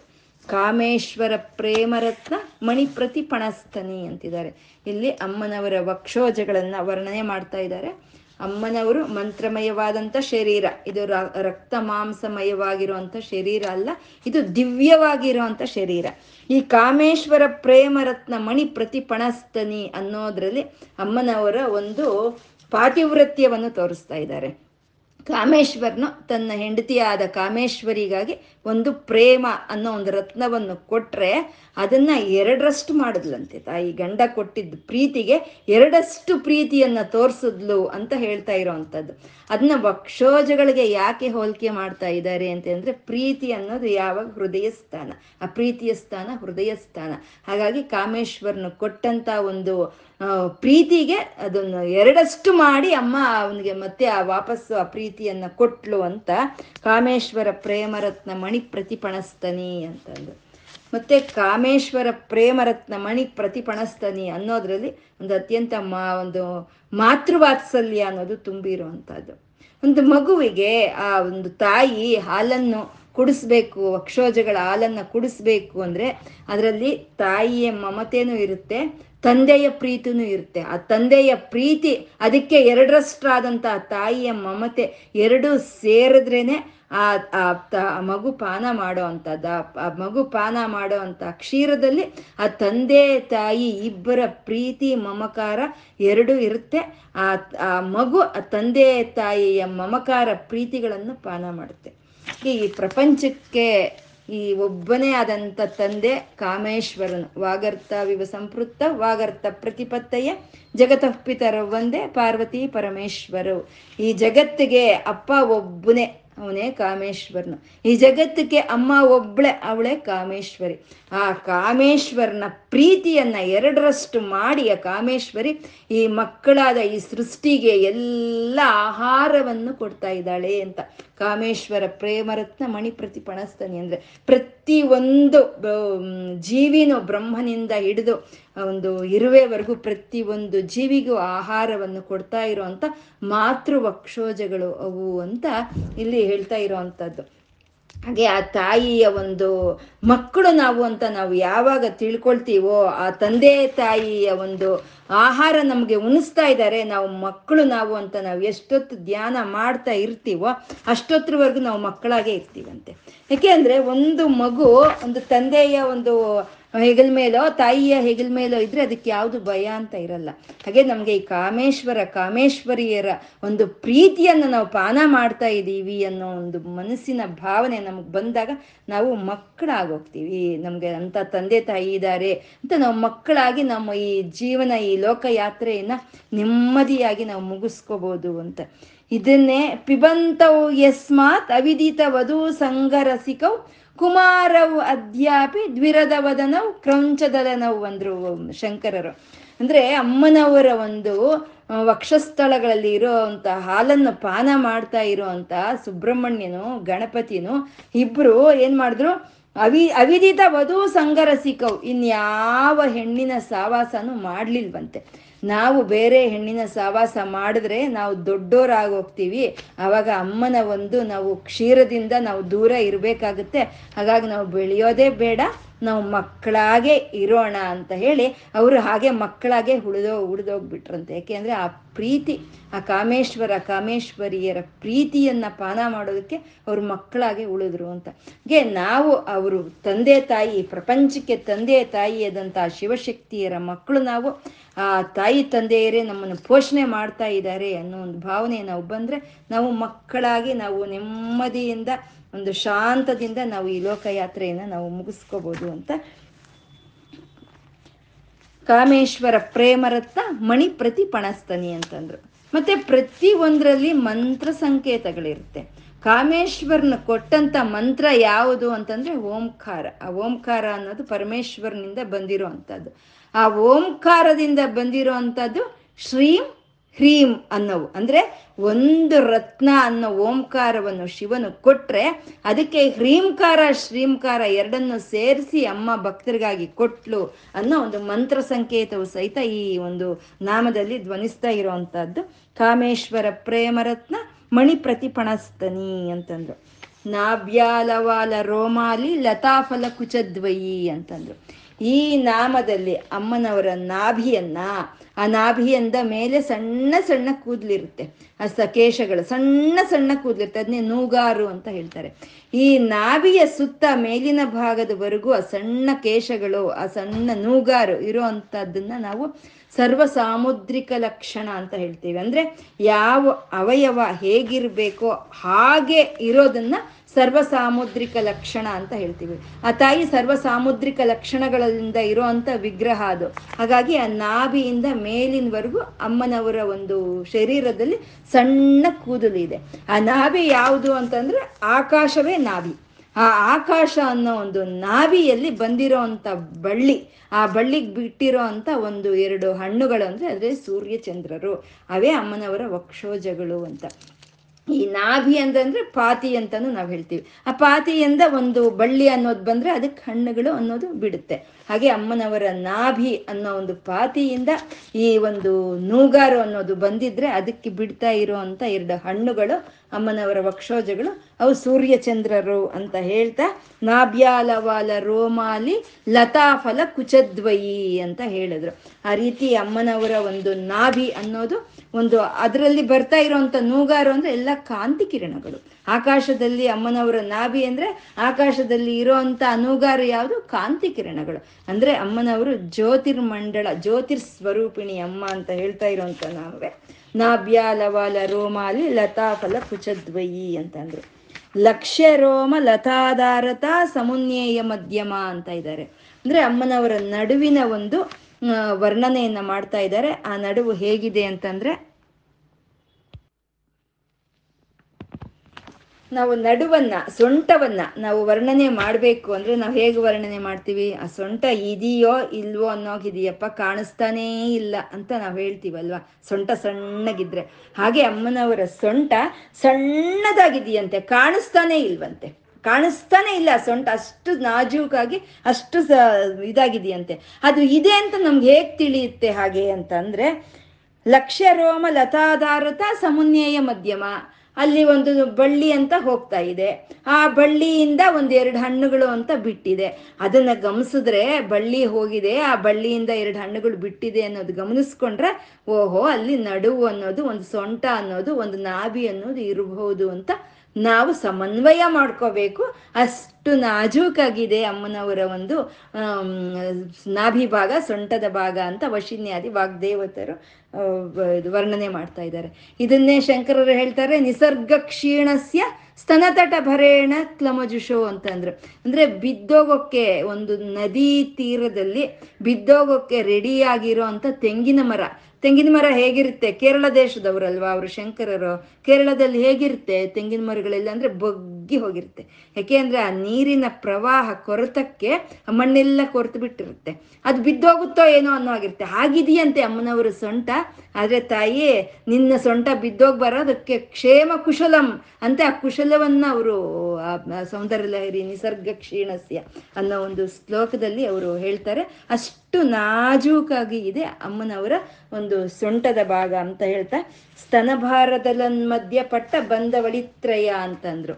ಕಾಮೇಶ್ವರ ಪ್ರೇಮರತ್ನ ಮಣಿಪ್ರತಿ ಪಣಸ್ತನಿ ಅಂತಿದ್ದಾರೆ. ಇಲ್ಲಿ ಅಮ್ಮನವರ ವಕ್ಷೋಜಗಳನ್ನ ವರ್ಣನೆ ಮಾಡ್ತಾ ಇದ್ದಾರೆ. ಅಮ್ಮನವರು ಮಂತ್ರಮಯವಾದಂಥ ಶರೀರ. ಇದು ರಕ್ತ ಮಾಂಸಮಯವಾಗಿರುವಂಥ ಶರೀರ ಅಲ್ಲ, ಇದು ದಿವ್ಯವಾಗಿರುವಂಥ ಶರೀರ. ಈ ಕಾಮೇಶ್ವರ ಪ್ರೇಮರತ್ನ ಮಣಿ ಪ್ರತಿಪಣಸ್ತನಿ ಅನ್ನೋದ್ರಲ್ಲಿ ಅಮ್ಮನವರ ಒಂದು ಪಾತಿವೃತ್ಯವನ್ನು ತೋರಿಸ್ತಾ ಇದ್ದಾರೆ. ಕಾಮೇಶ್ವರನು ತನ್ನ ಹೆಂಡತಿಯಾದ ಕಾಮೇಶ್ವರಿಗಾಗಿ ಒಂದು ಪ್ರೇಮ ಅನ್ನೋ ಒಂದು ರತ್ನವನ್ನು ಕೊಟ್ಟರೆ ಅದನ್ನ ಎರಡರಷ್ಟು ಮಾಡಿದ್ಲಂತೆ. ತಾಯಿ ಗಂಡ ಕೊಟ್ಟಿದ್ದ ಪ್ರೀತಿಗೆ ಎರಡಷ್ಟು ಪ್ರೀತಿಯನ್ನ ತೋರಿಸಿದ್ಲು ಅಂತ ಹೇಳ್ತಾ ಇರೋವಂಥದ್ದು. ಅದನ್ನ ವಕ್ಷೋಜಗಳಿಗೆ ಯಾಕೆ ಹೋಲಿಕೆ ಮಾಡ್ತಾ ಇದ್ದಾರೆ ಅಂತಂದರೆ ಪ್ರೀತಿ ಅನ್ನೋದು ಯಾವಾಗ ಹೃದಯ ಸ್ಥಾನ ಆ ಪ್ರೀತಿಯ ಸ್ಥಾನ, ಹೃದಯ ಸ್ಥಾನ. ಹಾಗಾಗಿ ಕಾಮೇಶ್ವರನು ಕೊಟ್ಟಂತ ಒಂದು ಪ್ರೀತಿಗೆ ಅದನ್ನು ಎರಡಷ್ಟು ಮಾಡಿ ಅಮ್ಮ ಅವನಿಗೆ ಮತ್ತೆ ಆ ವಾಪಸ್ಸು ಆ ಪ್ರೀತಿಯನ್ನ ಕೊಟ್ಲು ಅಂತ ಕಾಮೇಶ್ವರ ಪ್ರೇಮರತ್ನ ಮಣಿ ಪ್ರತಿಪಣಸ್ತನಿ ಅಂತಂದು. ಮತ್ತೆ ಕಾಮೇಶ್ವರ ಪ್ರೇಮರತ್ನ ಮಣಿ ಪ್ರತಿಪಣಸ್ತನಿ ಅನ್ನೋದ್ರಲ್ಲಿ ಒಂದು ಅತ್ಯಂತ ಮಾ, ಒಂದು ಮಾತೃವಾತ್ಸಲ್ಯ ಅನ್ನೋದು ತುಂಬಿರುವಂಥದ್ದು. ಒಂದು ಮಗುವಿಗೆ ಆ ಒಂದು ತಾಯಿ ಹಾಲನ್ನು ಕುಡಿಸ್ಬೇಕು ವಕ್ಷೋಜಗಳ ಹಾಲನ್ನ ಕುಡಿಸ್ಬೇಕು ಅಂದ್ರೆ ಅದರಲ್ಲಿ ತಾಯಿಯ ಮಮತೆನೂ ಇರುತ್ತೆ ತಂದೆಯ ಪ್ರೀತಿನೂ ಇರುತ್ತೆ. ಆ ತಂದೆಯ ಪ್ರೀತಿ ಅದಕ್ಕೆ ಎರಡರಷ್ಟಾದಂಥ ತಾಯಿಯ ಮಮತೆ ಎರಡು ಸೇರಿದ್ರೇನೆ ಆ ಮಗು ಪಾನ ಮಾಡೋ ಆ ಮಗು ಪಾನ ಮಾಡೋ ಅಂಥ ಕ್ಷೀರದಲ್ಲಿ ಆ ತಂದೆ, ತಾಯಿ, ಇಬ್ಬರ ಪ್ರೀತಿ, ಮಮಕಾರ ಎರಡು ಇರುತ್ತೆ. ಆ ಆ ಮಗು, ಆ ತಂದೆ, ತಾಯಿಯ ಮಮಕಾರ ಪ್ರೀತಿಗಳನ್ನು ಪಾನ ಮಾಡುತ್ತೆ. ಈ ಪ್ರಪಂಚಕ್ಕೆ ಈ ಒಬ್ಬನೇ ಆದಂಥ ತಂದೆ ಕಾಮೇಶ್ವರನು. ವಾಗರ್ತ ವಿವ ಸಂಪೃತ್ತ ವಾಗರ್ತ ಪ್ರತಿಪತ್ತಯ್ಯ ಜಗತಪ್ಪಿತರ ಒಂದೇ ಪಾರ್ವತಿ ಪರಮೇಶ್ವರು. ಈ ಜಗತ್ತಿಗೆ ಅಪ್ಪ ಒಬ್ಬನೇ, ಅವನೇ ಕಾಮೇಶ್ವರನು. ಈ ಜಗತ್ತಕ್ಕೆ ಅಮ್ಮ ಒಬ್ಳೆ, ಅವಳೆ ಕಾಮೇಶ್ವರಿ. ಆ ಕಾಮೇಶ್ವರನ ಪ್ರೀತಿಯನ್ನ ಎರಡರಷ್ಟು ಮಾಡಿ ಆ ಕಾಮೇಶ್ವರಿ ಈ ಮಕ್ಕಳಾದ ಈ ಸೃಷ್ಟಿಗೆ ಎಲ್ಲ ಆಹಾರವನ್ನು ಕೊಡ್ತಾ ಇದ್ದಾಳೆ ಅಂತ. ಕಾಮೇಶ್ವರ ಪ್ರೇಮರತ್ನ ಮಣಿ ಪ್ರತಿಪಣಿಸ್ತಾನೆ ಅಂದ್ರೆ ಪ್ರತಿ ಒಂದು ಜೀವಿನೂ ಬ್ರಹ್ಮನಿಂದ ಹಿಡಿದು ಒಂದು ಇರುವೆವರೆಗೂ ಪ್ರತಿ ಒಂದು ಜೀವಿಗೂ ಆಹಾರವನ್ನು ಕೊಡ್ತಾ ಇರುವಂತ ಮಾತೃ ವಕ್ಷೋಜಗಳು ಅವು ಅಂತ ಇಲ್ಲಿ ಹೇಳ್ತಾ ಇರೋವಂಥದ್ದು ಹಾಗೆ ಆ ತಾಯಿಯ ಒಂದು ಮಕ್ಕಳು ನಾವು ಅಂತ ನಾವು ಯಾವಾಗ ತಿಳ್ಕೊಳ್ತೀವೋ ಆ ತಂದೆ ತಾಯಿಯ ಒಂದು ಆಹಾರ ನಮಗೆ ಉಣಿಸ್ತಾ ಇದ್ದಾರೆ, ನಾವು ಮಕ್ಕಳು ನಾವು ಅಂತ ನಾವು ಎಷ್ಟೊತ್ತು ಧ್ಯಾನ ಮಾಡ್ತಾ ಇರ್ತೀವೋ ಅಷ್ಟೊತ್ತರವರೆಗೂ ನಾವು ಮಕ್ಕಳಾಗೇ ಇರ್ತೀವಂತೆ. ಯಾಕೆ ಅಂದರೆ ಒಂದು ಮಗು ಒಂದು ತಂದೆಯ ಒಂದು ಹೆಗಲ್ ಮೇಲೋ, ತಾಯಿಯ ಹೆಗಲ್ ಮೇಲೋ ಇದ್ರೆ ಅದಕ್ಕೆ ಯಾವುದು ಭಯ ಅಂತ ಇರಲ್ಲ. ಹಾಗೆ ನಮಗೆ ಈ ಕಾಮೇಶ್ವರ, ಕಾಮೇಶ್ವರಿಯರ ಒಂದು ಪ್ರೀತಿಯನ್ನು ನಾವು ಪಾನ ಮಾಡ್ತಾ ಇದ್ದೀವಿ ಅನ್ನೋ ಒಂದು ಮನಸ್ಸಿನ ಭಾವನೆ ನಮಗೆ ಬಂದಾಗ ನಾವು ಮಕ್ಕಳಾಗೋಗ್ತೀವಿ ನಮಗೆ ಅಂತ ತಂದೆ ತಾಯಿ ಇದ್ದಾರೆ ಅಂತ ನಾವು ಮಕ್ಕಳಾಗಿ ನಮ್ಮ ಈ ಜೀವನ, ಈ ಲೋಕ ಯಾತ್ರೆಯನ್ನು ನೆಮ್ಮದಿಯಾಗಿ ನಾವು ಮುಗಿಸ್ಕೋಬೋದು ಅಂತ. ಇದನ್ನೇ ಪಿಬಂತವು ಯಸ್ಮಾತ್ ಅವಿದಿತ ವಧು ಸಂಗರಸಿಕೌ ಕುಮಾರವು ಅದ್ಯಾಪಿ ದ್ವಿರದವದನವು ಕ್ರೌಂಚದಲನವು ಅಂದ್ರು ಶಂಕರರು. ಅಂದ್ರೆ ಅಮ್ಮನವರ ಒಂದು ವಕ್ಷಸ್ಥಳಗಳಲ್ಲಿ ಇರೋವಂಥ ಹಾಲನ್ನು ಪಾನ ಮಾಡ್ತಾ ಇರೋವಂಥ ಸುಬ್ರಹ್ಮಣ್ಯನು, ಗಣಪತಿನು ಇಬ್ರು ಏನ್ ಮಾಡಿದ್ರು? ಅವಿ, ಅವಿದಿತ ವಧು ಸಂಗರಸಿಕವು ಇನ್ಯಾವ ಹೆಣ್ಣಿನ ಸಾವಾಸನು ಮಾಡ್ಲಿಲ್ವಂತೆ. ನಾವು ಬೇರೆ ಹೆಣ್ಣಿನ ಸಹವಾಸ ಮಾಡಿದ್ರೆ ನಾವು ದೊಡ್ಡೋರಾಗೋಗ್ತೀವಿ. ಆವಾಗ ಅಮ್ಮನ ಒಂದು ನಾವು ಕ್ಷೀರದಿಂದ ನಾವು ದೂರ ಇರಬೇಕಾಗುತ್ತೆ. ಹಾಗಾಗಿ ನಾವು ಬೆಳೆಯೋದೇ ಬೇಡ. ನಾವು ಮಕ್ಕಳಾಗೆ ಇರೋಣ ಅಂತ ಹೇಳಿ ಅವರು ಹಾಗೆ ಮಕ್ಕಳಾಗೆ ಉಳಿದೋ, ಉಳಿದೋಗ್ಬಿಟ್ರಂತೆ. ಯಾಕೆಂದ್ರೆ ಆ ಪ್ರೀತಿ, ಆ ಕಾಮೇಶ್ವರ, ಕಾಮೇಶ್ವರಿಯರ ಪ್ರೀತಿಯನ್ನ ಪಾನ ಮಾಡೋದಕ್ಕೆ ಅವರು ಮಕ್ಕಳಾಗೆ ಉಳಿದ್ರು ಅಂತ. ಹಾಗೆ ನಾವು ಅವರು ತಂದೆ ತಾಯಿ, ಪ್ರಪಂಚಕ್ಕೆ ತಂದೆ ತಾಯಿಯಾದಂಥ ಶಿವಶಕ್ತಿಯರ ಮಕ್ಕಳು ನಾವು, ಆ ತಾಯಿ ತಂದೆಯರೇ ನಮ್ಮನ್ನು ಪೋಷಣೆ ಮಾಡ್ತಾ ಇದ್ದಾರೆ ಅನ್ನೋ ಒಂದು ಭಾವನೆ ನಾವು ಬಂದ್ರೆ ನಾವು ಮಕ್ಕಳಾಗಿ ನಾವು ನೆಮ್ಮದಿಯಿಂದ ಒಂದು ಶಾಂತದಿಂದ ನಾವು ಈ ಲೋಕಯಾತ್ರೆಯನ್ನು ನಾವು ಮುಗಿಸ್ಕೋಬೋದು ಅಂತ. ಕಾಮೇಶ್ವರ ಪ್ರೇಮರತ್ನ ಮಣಿ ಪ್ರತಿ ಪಣಸ್ತನಿ ಅಂತಂದ್ರು. ಮತ್ತೆ ಪ್ರತಿ ಒಂದರಲ್ಲಿ ಮಂತ್ರ ಸಂಕೇತಗಳಿರುತ್ತೆ. ಕಾಮೇಶ್ವರನ ಕೊಟ್ಟಂತ ಮಂತ್ರ ಯಾವುದು ಅಂತಂದ್ರೆ ಓಂಕಾರ. ಆ ಓಂಕಾರ ಅನ್ನೋದು ಪರಮೇಶ್ವರನಿಂದ ಬಂದಿರೋ ಅಂಥದ್ದು ಆ ಓಂಕಾರದಿಂದ ಬಂದಿರೋ ಅಂಥದ್ದು ಶ್ರೀಂ ಹ್ರೀಂ ಅನ್ನೋವು. ಅಂದ್ರೆ ಒಂದು ರತ್ನ ಅನ್ನೋ ಓಂಕಾರವನ್ನು ಶಿವನು ಕೊಟ್ಟರೆ ಅದಕ್ಕೆ ಹ್ರೀಂಕಾರ, ಶ್ರೀಂಕಾರ ಎರಡನ್ನು ಸೇರಿಸಿ ಅಮ್ಮ ಭಕ್ತರಿಗಾಗಿ ಕೊಟ್ಲು ಅನ್ನೋ ಒಂದು ಮಂತ್ರ ಸಂಕೇತವು ಸಹಿತ ಈ ಒಂದು ನಾಮದಲ್ಲಿ ಧ್ವನಿಸ್ತಾ ಇರುವಂತಹದ್ದು. ಕಾಮೇಶ್ವರ ಪ್ರೇಮರತ್ನ ಮಣಿ ಪ್ರತಿಪಣಸ್ತನಿ ಅಂತಂದ್ರು. ನಾಭ್ಯಾಲವಾಲ ರೋಮಾಲಿ ಲತಾಫಲ ಕುಚದ್ವಯಿ ಅಂತಂದ್ರು. ಈ ನಾಮದಲ್ಲಿ ಅಮ್ಮನವರ ನಾಭಿಯನ್ನ, ಆ ನಾಭಿಯಿಂದ ಮೇಲೆ ಸಣ್ಣ ಸಣ್ಣ ಕೂದಲಿರುತ್ತೆ. ಆ ಸಕೇಶಗಳು ಸಣ್ಣ ಸಣ್ಣ ಕೂದಲಿರುತ್ತೆ. ಅದನ್ನೇ ನೂಗಾರು ಅಂತ ಹೇಳ್ತಾರೆ. ಈ ನಾಭಿಯ ಸುತ್ತ ಮೇಲಿನ ಭಾಗದವರೆಗೂ ಆ ಸಣ್ಣ ಕೇಶಗಳು, ಆ ಸಣ್ಣ ನೂಗಾರು ಇರೋ ನಾವು ಸರ್ವ ಸಾಮುದ್ರಿಕ ಲಕ್ಷಣ ಅಂತ ಹೇಳ್ತೀವಿ. ಅಂದ್ರೆ ಯಾವ ಅವಯವ ಹೇಗಿರ್ಬೇಕೋ ಹಾಗೆ ಇರೋದನ್ನ ಸರ್ವ ಸಾಮುದ್ರಿಕ ಲಕ್ಷಣ ಅಂತ ಹೇಳ್ತೀವಿ. ಆ ತಾಯಿ ಸರ್ವ ಸಾಮುದ್ರಿಕ ಲಕ್ಷಣಗಳಿಂದ ಇರೋವಂಥ ವಿಗ್ರಹ ಅದು. ಹಾಗಾಗಿ ಆ ನಾಭಿಯಿಂದ ಮೇಲಿನವರೆಗೂ ಅಮ್ಮನವರ ಒಂದು ಶರೀರದಲ್ಲಿ ಸಣ್ಣ ಕೂದಲು ಇದೆ. ಆ ನಾಭಿ ಯಾವುದು ಅಂತಂದ್ರೆ ಆಕಾಶವೇ ನಾಭಿ. ಆ ಆಕಾಶ ಅನ್ನೋ ಒಂದು ನಾಭಿಯಲ್ಲಿ ಬಂದಿರೋ ಬಳ್ಳಿ, ಆ ಬಳ್ಳಿಗೆ ಬಿಟ್ಟಿರೋ ಅಂಥ ಒಂದು ಎರಡು ಹಣ್ಣುಗಳು ಅಂದ್ರೆ ಅದೇ ಸೂರ್ಯಚಂದ್ರರು. ಅವೇ ಅಮ್ಮನವರ ವಕ್ಷೋಜಗಳು ಅಂತ. ಈ ನಾಭಿ ಅಂತಂದ್ರೆ ಪಾತಿ ಅಂತಾನು ನಾವು ಹೇಳ್ತೀವಿ. ಆ ಪಾತಿಯಿಂದ ಒಂದು ಬಳ್ಳಿ ಅನ್ನೋದು ಬಂದ್ರೆ ಅದಕ್ಕೆ ಹಣ್ಣುಗಳು ಅನ್ನೋದು ಬಿಡುತ್ತೆ. ಹಾಗೆ ಅಮ್ಮನವರ ನಾಭಿ ಅನ್ನೋ ಒಂದು ಪಾತಿಯಿಂದ ಈ ಒಂದು ನೂಗಾರು ಅನ್ನೋದು ಬಂದಿದ್ರೆ ಅದಕ್ಕೆ ಬಿಡ್ತಾ ಇರುವಂತ ಎರಡು ಹಣ್ಣುಗಳು ಅಮ್ಮನವರ ವಕ್ಷೋಜಗಳು, ಅವು ಸೂರ್ಯಚಂದ್ರರು ಅಂತ ಹೇಳ್ತಾ, ನಾಭ್ಯಾಲವಾಲ ರೋಮಾಲಿ ಲತಾಫಲ ಕುಚದ್ವಯಿ ಅಂತ ಹೇಳಿದ್ರು. ಆ ರೀತಿ ಅಮ್ಮನವರ ಒಂದು ನಾಭಿ ಅನ್ನೋದು ಒಂದು ಅದರಲ್ಲಿ ಬರ್ತಾ ಇರುವಂತ ನೂಗಾರು ಅಂದ್ರೆ ಎಲ್ಲ ಕಾಂತಿ ಕಿರಣಗಳು. ಆಕಾಶದಲ್ಲಿ ಅಮ್ಮನವರ ನಾಭಿ ಅಂದ್ರೆ ಆಕಾಶದಲ್ಲಿ ಇರೋವಂಥ ನೂಗಾರು ಯಾವುದು? ಕಾಂತಿ ಕಿರಣಗಳು. ಅಂದ್ರೆ ಅಮ್ಮನವರು ಜ್ಯೋತಿರ್ಮಂಡಳ ಜ್ಯೋತಿರ್ ಸ್ವರೂಪಿಣಿ ಅಮ್ಮ ಅಂತ ಹೇಳ್ತಾ ಇರೋವಂಥ ನಾವೇ. ನಾಭ್ಯಾಲವಾಲ ರೋಮಾಲಿ ಲತಾಫಲ ಕುಚದ್ವಯಿ ಅಂತಂದ್ರು. ಲಕ್ಷ್ಯ ರೋಮ ಲತಾಧಾರತ ಸಮುನ್ಯೇಯ ಮಧ್ಯಮ ಅಂತ ಇದ್ದಾರೆ ಅಂದ್ರೆ ಅಮ್ಮನವರ ನಡುವಿನ ಒಂದು ವರ್ಣನೆಯನ್ನ ಮಾಡ್ತಾ ಇದ್ದಾರೆ ಆ ನಡುವು ಹೇಗಿದೆ ಅಂತಂದ್ರೆ ನಾವು ನಡುವನ್ನ, ಸೊಂಟವನ್ನ ನಾವು ವರ್ಣನೆ ಮಾಡಬೇಕು ಅಂದ್ರೆ ನಾವು ಹೇಗೆ ವರ್ಣನೆ ಮಾಡ್ತೀವಿ? ಆ ಸೊಂಟ ಇದೆಯೋ ಇಲ್ವೋ ಅನ್ನೋಗಿದೆಯಪ್ಪ ಕಾಣಿಸ್ತಾನೇ ಇಲ್ಲ ಅಂತ ನಾವು ಹೇಳ್ತೀವಲ್ವಾ? ಸೊಂಟ ಸಣ್ಣಗಿದ್ರೆ. ಹಾಗೆ ಅಮ್ಮನವರ ಸೊಂಟ ಸಣ್ಣದಾಗಿದೆಯಂತೆ, ಕಾಣಿಸ್ತಾನೇ ಇಲ್ವಂತೆ. ಕಾಣಿಸ್ತಾನೆ ಇಲ್ಲ ಸೊಂಟ, ಅಷ್ಟು ನಾಜೂಕಾಗಿ, ಅಷ್ಟು ಸ ಇದಾಗಿದೆಯಂತೆ. ಅದು ಇದೆ ಅಂತ ನಮ್ಗೆ ಹೇಗೆ ತಿಳಿಯುತ್ತೆ ಹಾಗೆ ಅಂತಂದ್ರೆ ಲಕ್ಷ್ಯ ರೋಮ ಲತಾಧಾರತ ಸಮನ್ಯಯ ಮಧ್ಯಮ. ಅಲ್ಲಿ ಒಂದು ಬಳ್ಳಿ ಅಂತ ಹೋಗ್ತಾ ಇದೆ. ಆ ಬಳ್ಳಿಯಿಂದ ಒಂದು ಎರಡು ಹಣ್ಣುಗಳು ಅಂತ ಬಿಟ್ಟಿದೆ. ಅದನ್ನ ಗಮನಿಸಿದ್ರೆ ಬಳ್ಳಿ ಹೋಗಿದೆ. ಆ ಬಳ್ಳಿಯಿಂದ ಎರಡು ಹಣ್ಣುಗಳು ಬಿಟ್ಟಿದೆ ಅನ್ನೋದು ಗಮನಿಸ್ಕೊಂಡ್ರೆ, ಓಹೋ, ಅಲ್ಲಿ ನಡುವು ಅನ್ನೋದು, ಒಂದು ಸೊಂಟ ಅನ್ನೋದು, ಒಂದು ನಾಭಿ ಅನ್ನೋದು ಇರಬಹುದು ಅಂತ ನಾವು ಸಮನ್ವಯ ಮಾಡ್ಕೋಬೇಕು. ಅಷ್ಟು ನಾಜೂಕಾಗಿದೆ ಅಮ್ಮನವರ ಒಂದು ನಾಭಿ ಭಾಗ ಸೊಂಟದ ಭಾಗ ಅಂತ ವಶಿನ್ಯಾದಿ ವಾಗ್ದೇವತರು ವರ್ಣನೆ ಮಾಡ್ತಾ ಇದ್ದಾರೆ. ಇದನ್ನೇ ಶಂಕರರು ಹೇಳ್ತಾರೆ, ನಿಸರ್ಗ ಕ್ಷೀಣಸ್ಯ ಸ್ತನತಟ ಭರೇಣ ಕ್ಲಮಜುಷೋ ಅಂತಂದ್ರು. ಅಂದ್ರೆ ಬಿದ್ದೋಗೋಕ್ಕೆ ಒಂದು ನದಿ ತೀರದಲ್ಲಿ ಬಿದ್ದೋಗೋಕ್ಕೆ ರೆಡಿಯಾಗಿರೋ ಅಂತ ತೆಂಗಿನ ಮರ ತೆಂಗಿನ ಮರ ಹೇಗಿರುತ್ತೆ? ಕೇರಳ ದೇಶದವರಲ್ವಾ ಅವರು ಶಂಕರರು? ಕೇರಳದಲ್ಲಿ ಹೇಗಿರುತ್ತೆ ತೆಂಗಿನ ಮರಗಳೆಲ್ಲ? ಅಂದ್ರೆ ಬಗ್ಗಿ ಹೋಗಿರುತ್ತೆ. ಯಾಕೆ ಅಂದ್ರೆ ಆ ನೀರಿನ ಪ್ರವಾಹ ಕೊರತಕ್ಕೆ ಮಣ್ಣೆಲ್ಲ ಕೊರತು ಬಿಟ್ಟಿರುತ್ತೆ. ಅದು ಬಿದ್ದೋಗುತ್ತೋ ಏನೋ ಅನ್ನೋ ಆಗಿರುತ್ತೆ ಆಗಿದೆಯಂತೆ ಅಮ್ಮನವರು ಸೊಂಟ. ಆದ್ರೆ ತಾಯಿ ನಿನ್ನ ಸೊಂಟ ಬಿದ್ದೋಗ್ ಬರೋದಕ್ಕೆ ಕ್ಷೇಮ ಕುಶಲಂ ಅಂತ ಆ ಕುಶಲವನ್ನ ಅವರು ಸೌಂದರ್ಯ ಲಹರಿ ನಿಸರ್ಗ ಕ್ಷೀಣಸ್ಯ ಅನ್ನೋ ಒಂದು ಶ್ಲೋಕದಲ್ಲಿ ಅವರು ಹೇಳ್ತಾರೆ. ಅಷ್ಟು ನಾಜೂಕಾಗಿ ಇದೆ ಅಮ್ಮನವರ ಒಂದು ಸೊಂಟದ ಭಾಗ ಅಂತ ಹೇಳ್ತಾ ಸ್ತನಭಾರದಲನ್ ಮಧ್ಯ ಪಟ್ಟ ಬಂದವಳಿತ್ರಯ ಅಂತಂದ್ರು.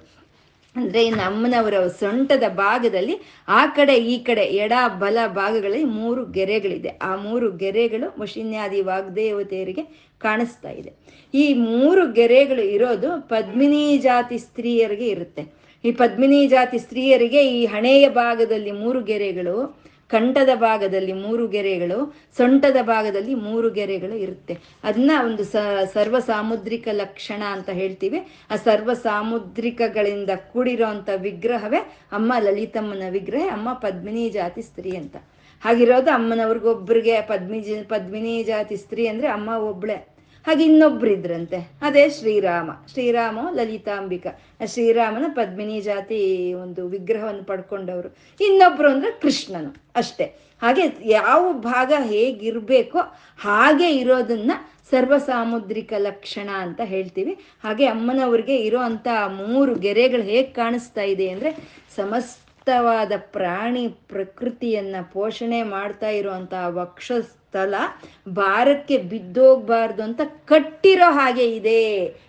ಅಂದ್ರೆ ನಮ್ಮನವರ ಸೊಂಟದ ಭಾಗದಲ್ಲಿ ಆ ಕಡೆ ಈ ಕಡೆ ಎಡ ಬಲ ಭಾಗಗಳಲ್ಲಿ ಮೂರು ಗೆರೆಗಳಿದೆ. ಆ ಮೂರು ಗೆರೆಗಳು ವಶಿನ್ಯಾದಿ ವಾಗ್ದೇವತೆಯರಿಗೆ ಕಾಣಿಸ್ತಾ ಇದೆ. ಈ ಮೂರು ಗೆರೆಗಳು ಇರೋದು ಪದ್ಮಿನಿ ಜಾತಿ ಸ್ತ್ರೀಯರಿಗೆ ಇರುತ್ತೆ. ಈ ಪದ್ಮಿನಿ ಜಾತಿ ಸ್ತ್ರೀಯರಿಗೆ ಈ ಹಣೆಯ ಭಾಗದಲ್ಲಿ ಮೂರು ಗೆರೆಗಳು ಕಂಠದ ಭಾಗದಲ್ಲಿ ಮೂರು ಗೆರೆಗಳು, ಸೊಂಟದ ಭಾಗದಲ್ಲಿ ಮೂರು ಗೆರೆಗಳು ಇರುತ್ತೆ. ಅದನ್ನ ಒಂದು ಸ ಸರ್ವ ಸಾಮುದ್ರಿಕ ಲಕ್ಷಣ ಅಂತ ಹೇಳ್ತೀವಿ. ಆ ಸರ್ವ ಸಾಮುದ್ರಿಕಗಳಿಂದ ಕೂಡಿರೋಂಥ ವಿಗ್ರಹವೇ ಅಮ್ಮ ಲಲಿತಮ್ಮನ ವಿಗ್ರಹ, ಅಮ್ಮ ಪದ್ಮಿನಿ ಜಾತಿ ಸ್ತ್ರೀ ಅಂತ. ಹಾಗಿರೋದು ಅಮ್ಮನವ್ರಿಗೊಬ್ರಿಗೆ ಪದ್ಮಿ ಪದ್ಮಿನಿ ಜಾತಿ ಸ್ತ್ರೀ ಅಂದ್ರೆ ಅಮ್ಮ ಒಬ್ಳೆ. ಹಾಗೆ ಇನ್ನೊಬ್ರು ಇದ್ರಂತೆ. ಅದೇ ಶ್ರೀರಾಮ. ಶ್ರೀರಾಮ ಲಲಿತಾಂಬಿಕ. ಶ್ರೀರಾಮನ ಪದ್ಮಿನಿ ಜಾತಿ ಒಂದು ವಿಗ್ರಹವನ್ನು ಪಡ್ಕೊಂಡವರು. ಇನ್ನೊಬ್ರು ಅಂದ್ರೆ ಕೃಷ್ಣನು ಅಷ್ಟೇ. ಹಾಗೆ ಯಾವ ಭಾಗ ಹೇಗಿರ್ಬೇಕೋ ಹಾಗೆ ಇರೋದನ್ನ ಸರ್ವ ಸಾಮುದ್ರಿಕ ಲಕ್ಷಣ ಅಂತ ಹೇಳ್ತೀವಿ. ಹಾಗೆ ಅಮ್ಮನವ್ರಿಗೆ ಇರೋ ಅಂತ ಮೂರು ಗೆರೆಗಳು ಹೇಗೆ ಕಾಣಿಸ್ತಾ ಇದೆ ಅಂದ್ರೆ ಸಮಸ್ತವಾದ ಪ್ರಾಣಿ ಪ್ರಕೃತಿಯನ್ನ ಪೋಷಣೆ ಮಾಡ್ತಾ ಇರುವಂತಹ ವಕ್ಷಸ್ಥಲ ಭಾರಕ್ಕೆ ಬಿದ್ದೋಗ್ಬಾರ್ದು ಅಂತ ಕಟ್ಟಿರೋ ಹಾಗೆ ಇದೆ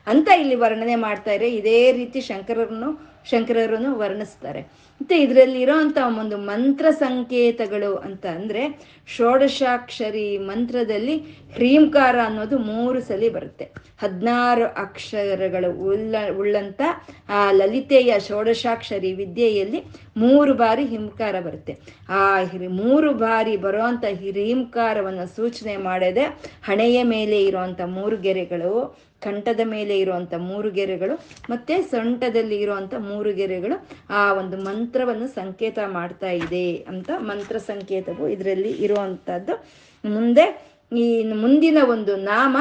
ಅಂತ ಇಲ್ಲಿ ವರ್ಣನೆ ಮಾಡ್ತಾರೆ ಇದೇ ರೀತಿ ಶಂಕರರನ್ನು ಶಂಕರರನ್ನು ವರ್ಣಿಸ್ತಾರೆ. ಮತ್ತೆ ಇದರಲ್ಲಿ ಇರೋಂಥ ಒಂದು ಮಂತ್ರ ಸಂಕೇತಗಳು ಅಂತ ಅಂದ್ರೆ ಷೋಡಶಾಕ್ಷರಿ ಮಂತ್ರದಲ್ಲಿ ಹ್ರೀಂಕಾರ ಅನ್ನೋದು ಮೂರು ಸಲ ಬರುತ್ತೆ. ಹದಿನಾರು ಅಕ್ಷರಗಳು ಉಳ್ಳ, ಉಳ್ಳಂತ ಆ ಲಲಿತೆಯ ಷೋಡಶಾಕ್ಷರಿ ವಿದ್ಯೆಯಲ್ಲಿ ಮೂರು ಬಾರಿ ಹಿಂಕಾರ ಬರುತ್ತೆ. ಆ ಹಿರಿ ಮೂರು ಬಾರಿ ಬರುವಂತ ಹಿರೀಂಕಾರವನ್ನು ಸೂಚನೆ ಮಾಡದೆ ಹಣೆಯ ಮೇಲೆ ಇರುವಂತ ಮೂರು ಗೆರೆಗಳು ಕಂಠದ ಮೇಲೆ ಇರುವಂತ ಮೂರು ಗೆರೆಗಳು ಮತ್ತೆ ಸೊಂಟದಲ್ಲಿ ಇರುವಂತ ಮೂರು ಗೆರೆಗಳು ಆ ಒಂದು ಮಂತ್ರವನ್ನು ಸಂಕೇತ ಮಾಡ್ತಾ ಇದೆ ಅಂತ ಮಂತ್ರ ಸಂಕೇತವು ಇದರಲ್ಲಿ ಇರುವಂತದ್ದು ಮುಂದೆ ಈ ಮುಂದಿನ ಒಂದು ನಾಮ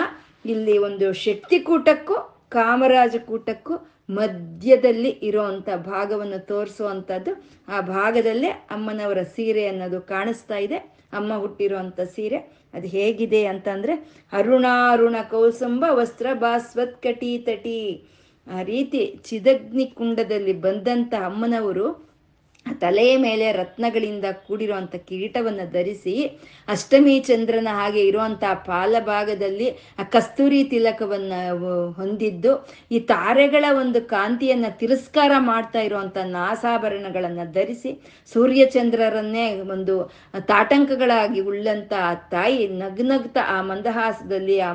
ಇಲ್ಲಿ ಒಂದು ಶಕ್ತಿ ಕೂಟಕ್ಕೂ ಕಾಮರಾಜ ಕೂಟಕ್ಕೂ ಮಧ್ಯದಲ್ಲಿ ಇರುವಂತ ಭಾಗವನ್ನು ತೋರಿಸುವಂಥದ್ದು ಆ ಭಾಗದಲ್ಲೇ ಅಮ್ಮನವರ ಸೀರೆ ಅನ್ನೋದು ಕಾಣಿಸ್ತಾ ಇದೆ. ಅಮ್ಮ ಹುಟ್ಟಿರುವಂಥ ಸೀರೆ. ಅದು ಹೇಗಿದೆ ಅಂತಂದ್ರೆ ಅರುಣಾರುಣ ಕೌಸಂಬ ವಸ್ತ್ರ ಬಾಸ್ವತ್ ಕಟಿ ತಟಿ ಆ ರೀತಿ ಚಿದಗ್ನಿ ಕುಂಡದಲ್ಲಿ ಬಂದಂತ ಅಮ್ಮನವರು ತಲೆಯ ಮೇಲೆ ರತ್ನಗಳಿಂದ ಕೂಡಿರುವಂಥ ಕಿರೀಟವನ್ನು ಧರಿಸಿ ಅಷ್ಟಮಿ ಚಂದ್ರನ ಹಾಗೆ ಇರುವಂಥ ಪಾಲಭಾಗದಲ್ಲಿ ಆ ಕಸ್ತೂರಿ ತಿಲಕವನ್ನ ಹೊಂದಿದ್ದು ಈ ತಾರೆಗಳ ಒಂದು ಕಾಂತಿಯನ್ನ ತಿರಸ್ಕಾರ ಮಾಡ್ತಾ ಇರುವಂಥ ನಾಸಾಭರಣಗಳನ್ನು ಧರಿಸಿ ಸೂರ್ಯಚಂದ್ರರನ್ನೇ ಒಂದು ತಾಟಂಕಗಳಾಗಿ ಉಳ್ಳಂತ ಆ ತಾಯಿ ನಗ್ನಗ್ತ ಆ ಮಂದಹಾಸದಲ್ಲಿ ಆ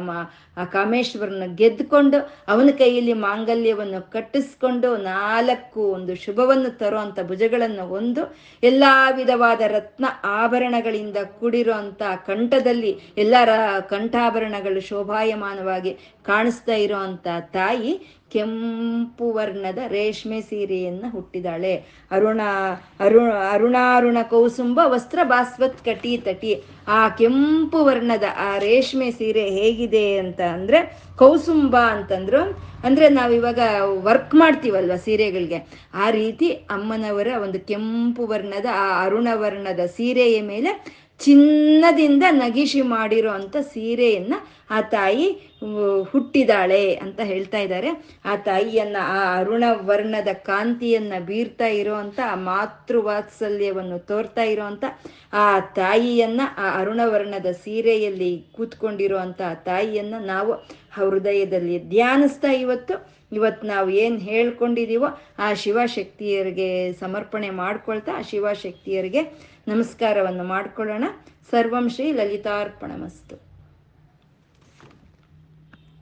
ಆ ಕಾಮೇಶ್ವರನ ಗೆದ್ದುಕೊಂಡು ಅವನ ಕೈಯಲ್ಲಿ ಮಾಂಗಲ್ಯವನ್ನು ಕಟ್ಟಿಸ್ಕೊಂಡು ನಾಲ್ಕು ಒಂದು ಶುಭವನ್ನು ತರುವಂತ ಭುಜಗಳನ್ನು ಒಂದು ಎಲ್ಲ ವಿಧವಾದ ರತ್ನ ಆಭರಣಗಳಿಂದ ಕೂಡಿರುವಂತ ಕಂಠದಲ್ಲಿ ಎಲ್ಲ ರ ಕಂಠಾಭರಣಗಳು ಶೋಭಾಯಮಾನವಾಗಿ ಕಾಣಿಸ್ತಾ ಇರುವಂತ ತಾಯಿ ಕೆಂಪು ವರ್ಣದ ರೇಷ್ಮೆ ಸೀರೆಯನ್ನು ಹುಟ್ಟಿದಾಳೆ. ಅರುಣ ಅರುಣ ಅರುಣಾರುಣ ಕೌಸುಂಬ ವಸ್ತ್ರ ಬಾಸ್ವತ್ ಕಟಿ ತಟಿ, ಆ ಕೆಂಪು ವರ್ಣದ ಆ ರೇಷ್ಮೆ ಸೀರೆ ಹೇಗಿದೆ ಅಂತ ಅಂದ್ರೆ, ಕೌಸುಂಬ ಅಂತಂದ್ರು. ಅಂದ್ರೆ ನಾವಿವಾಗ ವರ್ಕ್ ಮಾಡ್ತೀವಲ್ವ ಸೀರೆಗಳಿಗೆ. ಆ ರೀತಿ ಅಮ್ಮನವರ ಒಂದು ಕೆಂಪು ವರ್ಣದ ಆ ಅರುಣ ವರ್ಣದ ಸೀರೆಯ ಮೇಲೆ ಚಿನ್ನದಿಂದ ನಗಿಶಿ ಮಾಡಿರೋ ಅಂತ ಸೀರೆಯನ್ನ ಆ ತಾಯಿ ಹುಟ್ಟಿದಾಳೆ ಅಂತ ಹೇಳ್ತಾ ಇದ್ದಾರೆ. ಆ ತಾಯಿಯನ್ನ, ಆ ಅರುಣ ವರ್ಣದ ಕಾಂತಿಯನ್ನ ಬೀರ್ತಾ ಇರೋಂತ ಆ ಮಾತೃವಾತ್ಸಲ್ಯವನ್ನು ತೋರ್ತಾ ಇರೋ ಅಂತ ಆ ತಾಯಿಯನ್ನ, ಆ ಅರುಣವರ್ಣದ ಸೀರೆಯಲ್ಲಿ ಕೂತ್ಕೊಂಡಿರುವಂತ ಆ ತಾಯಿಯನ್ನ ನಾವು ಹೃದಯದಲ್ಲಿ ಧ್ಯಾನಿಸ್ತಾ ಇವತ್ತು. ಇವತ್ತು ನಾವು ಏನು ಹೇಳ್ಕೊಂಡಿದೀವೋ ಆ ಶಿವಶಕ್ತಿಯರಿಗೆ ಸಮರ್ಪಣೆ ಮಾಡ್ಕೊಳ್ತಾ, ಆ ಶಿವಶಕ್ತಿಯರಿಗೆ ನಮಸ್ಕಾರವನ್ನು ಮಾಡ್ಕೊಳ್ಳೋಣ. ಸರ್ವಂ ಶ್ರೀ ಲಲಿತಾರ್ಪಣಮಸ್ತು.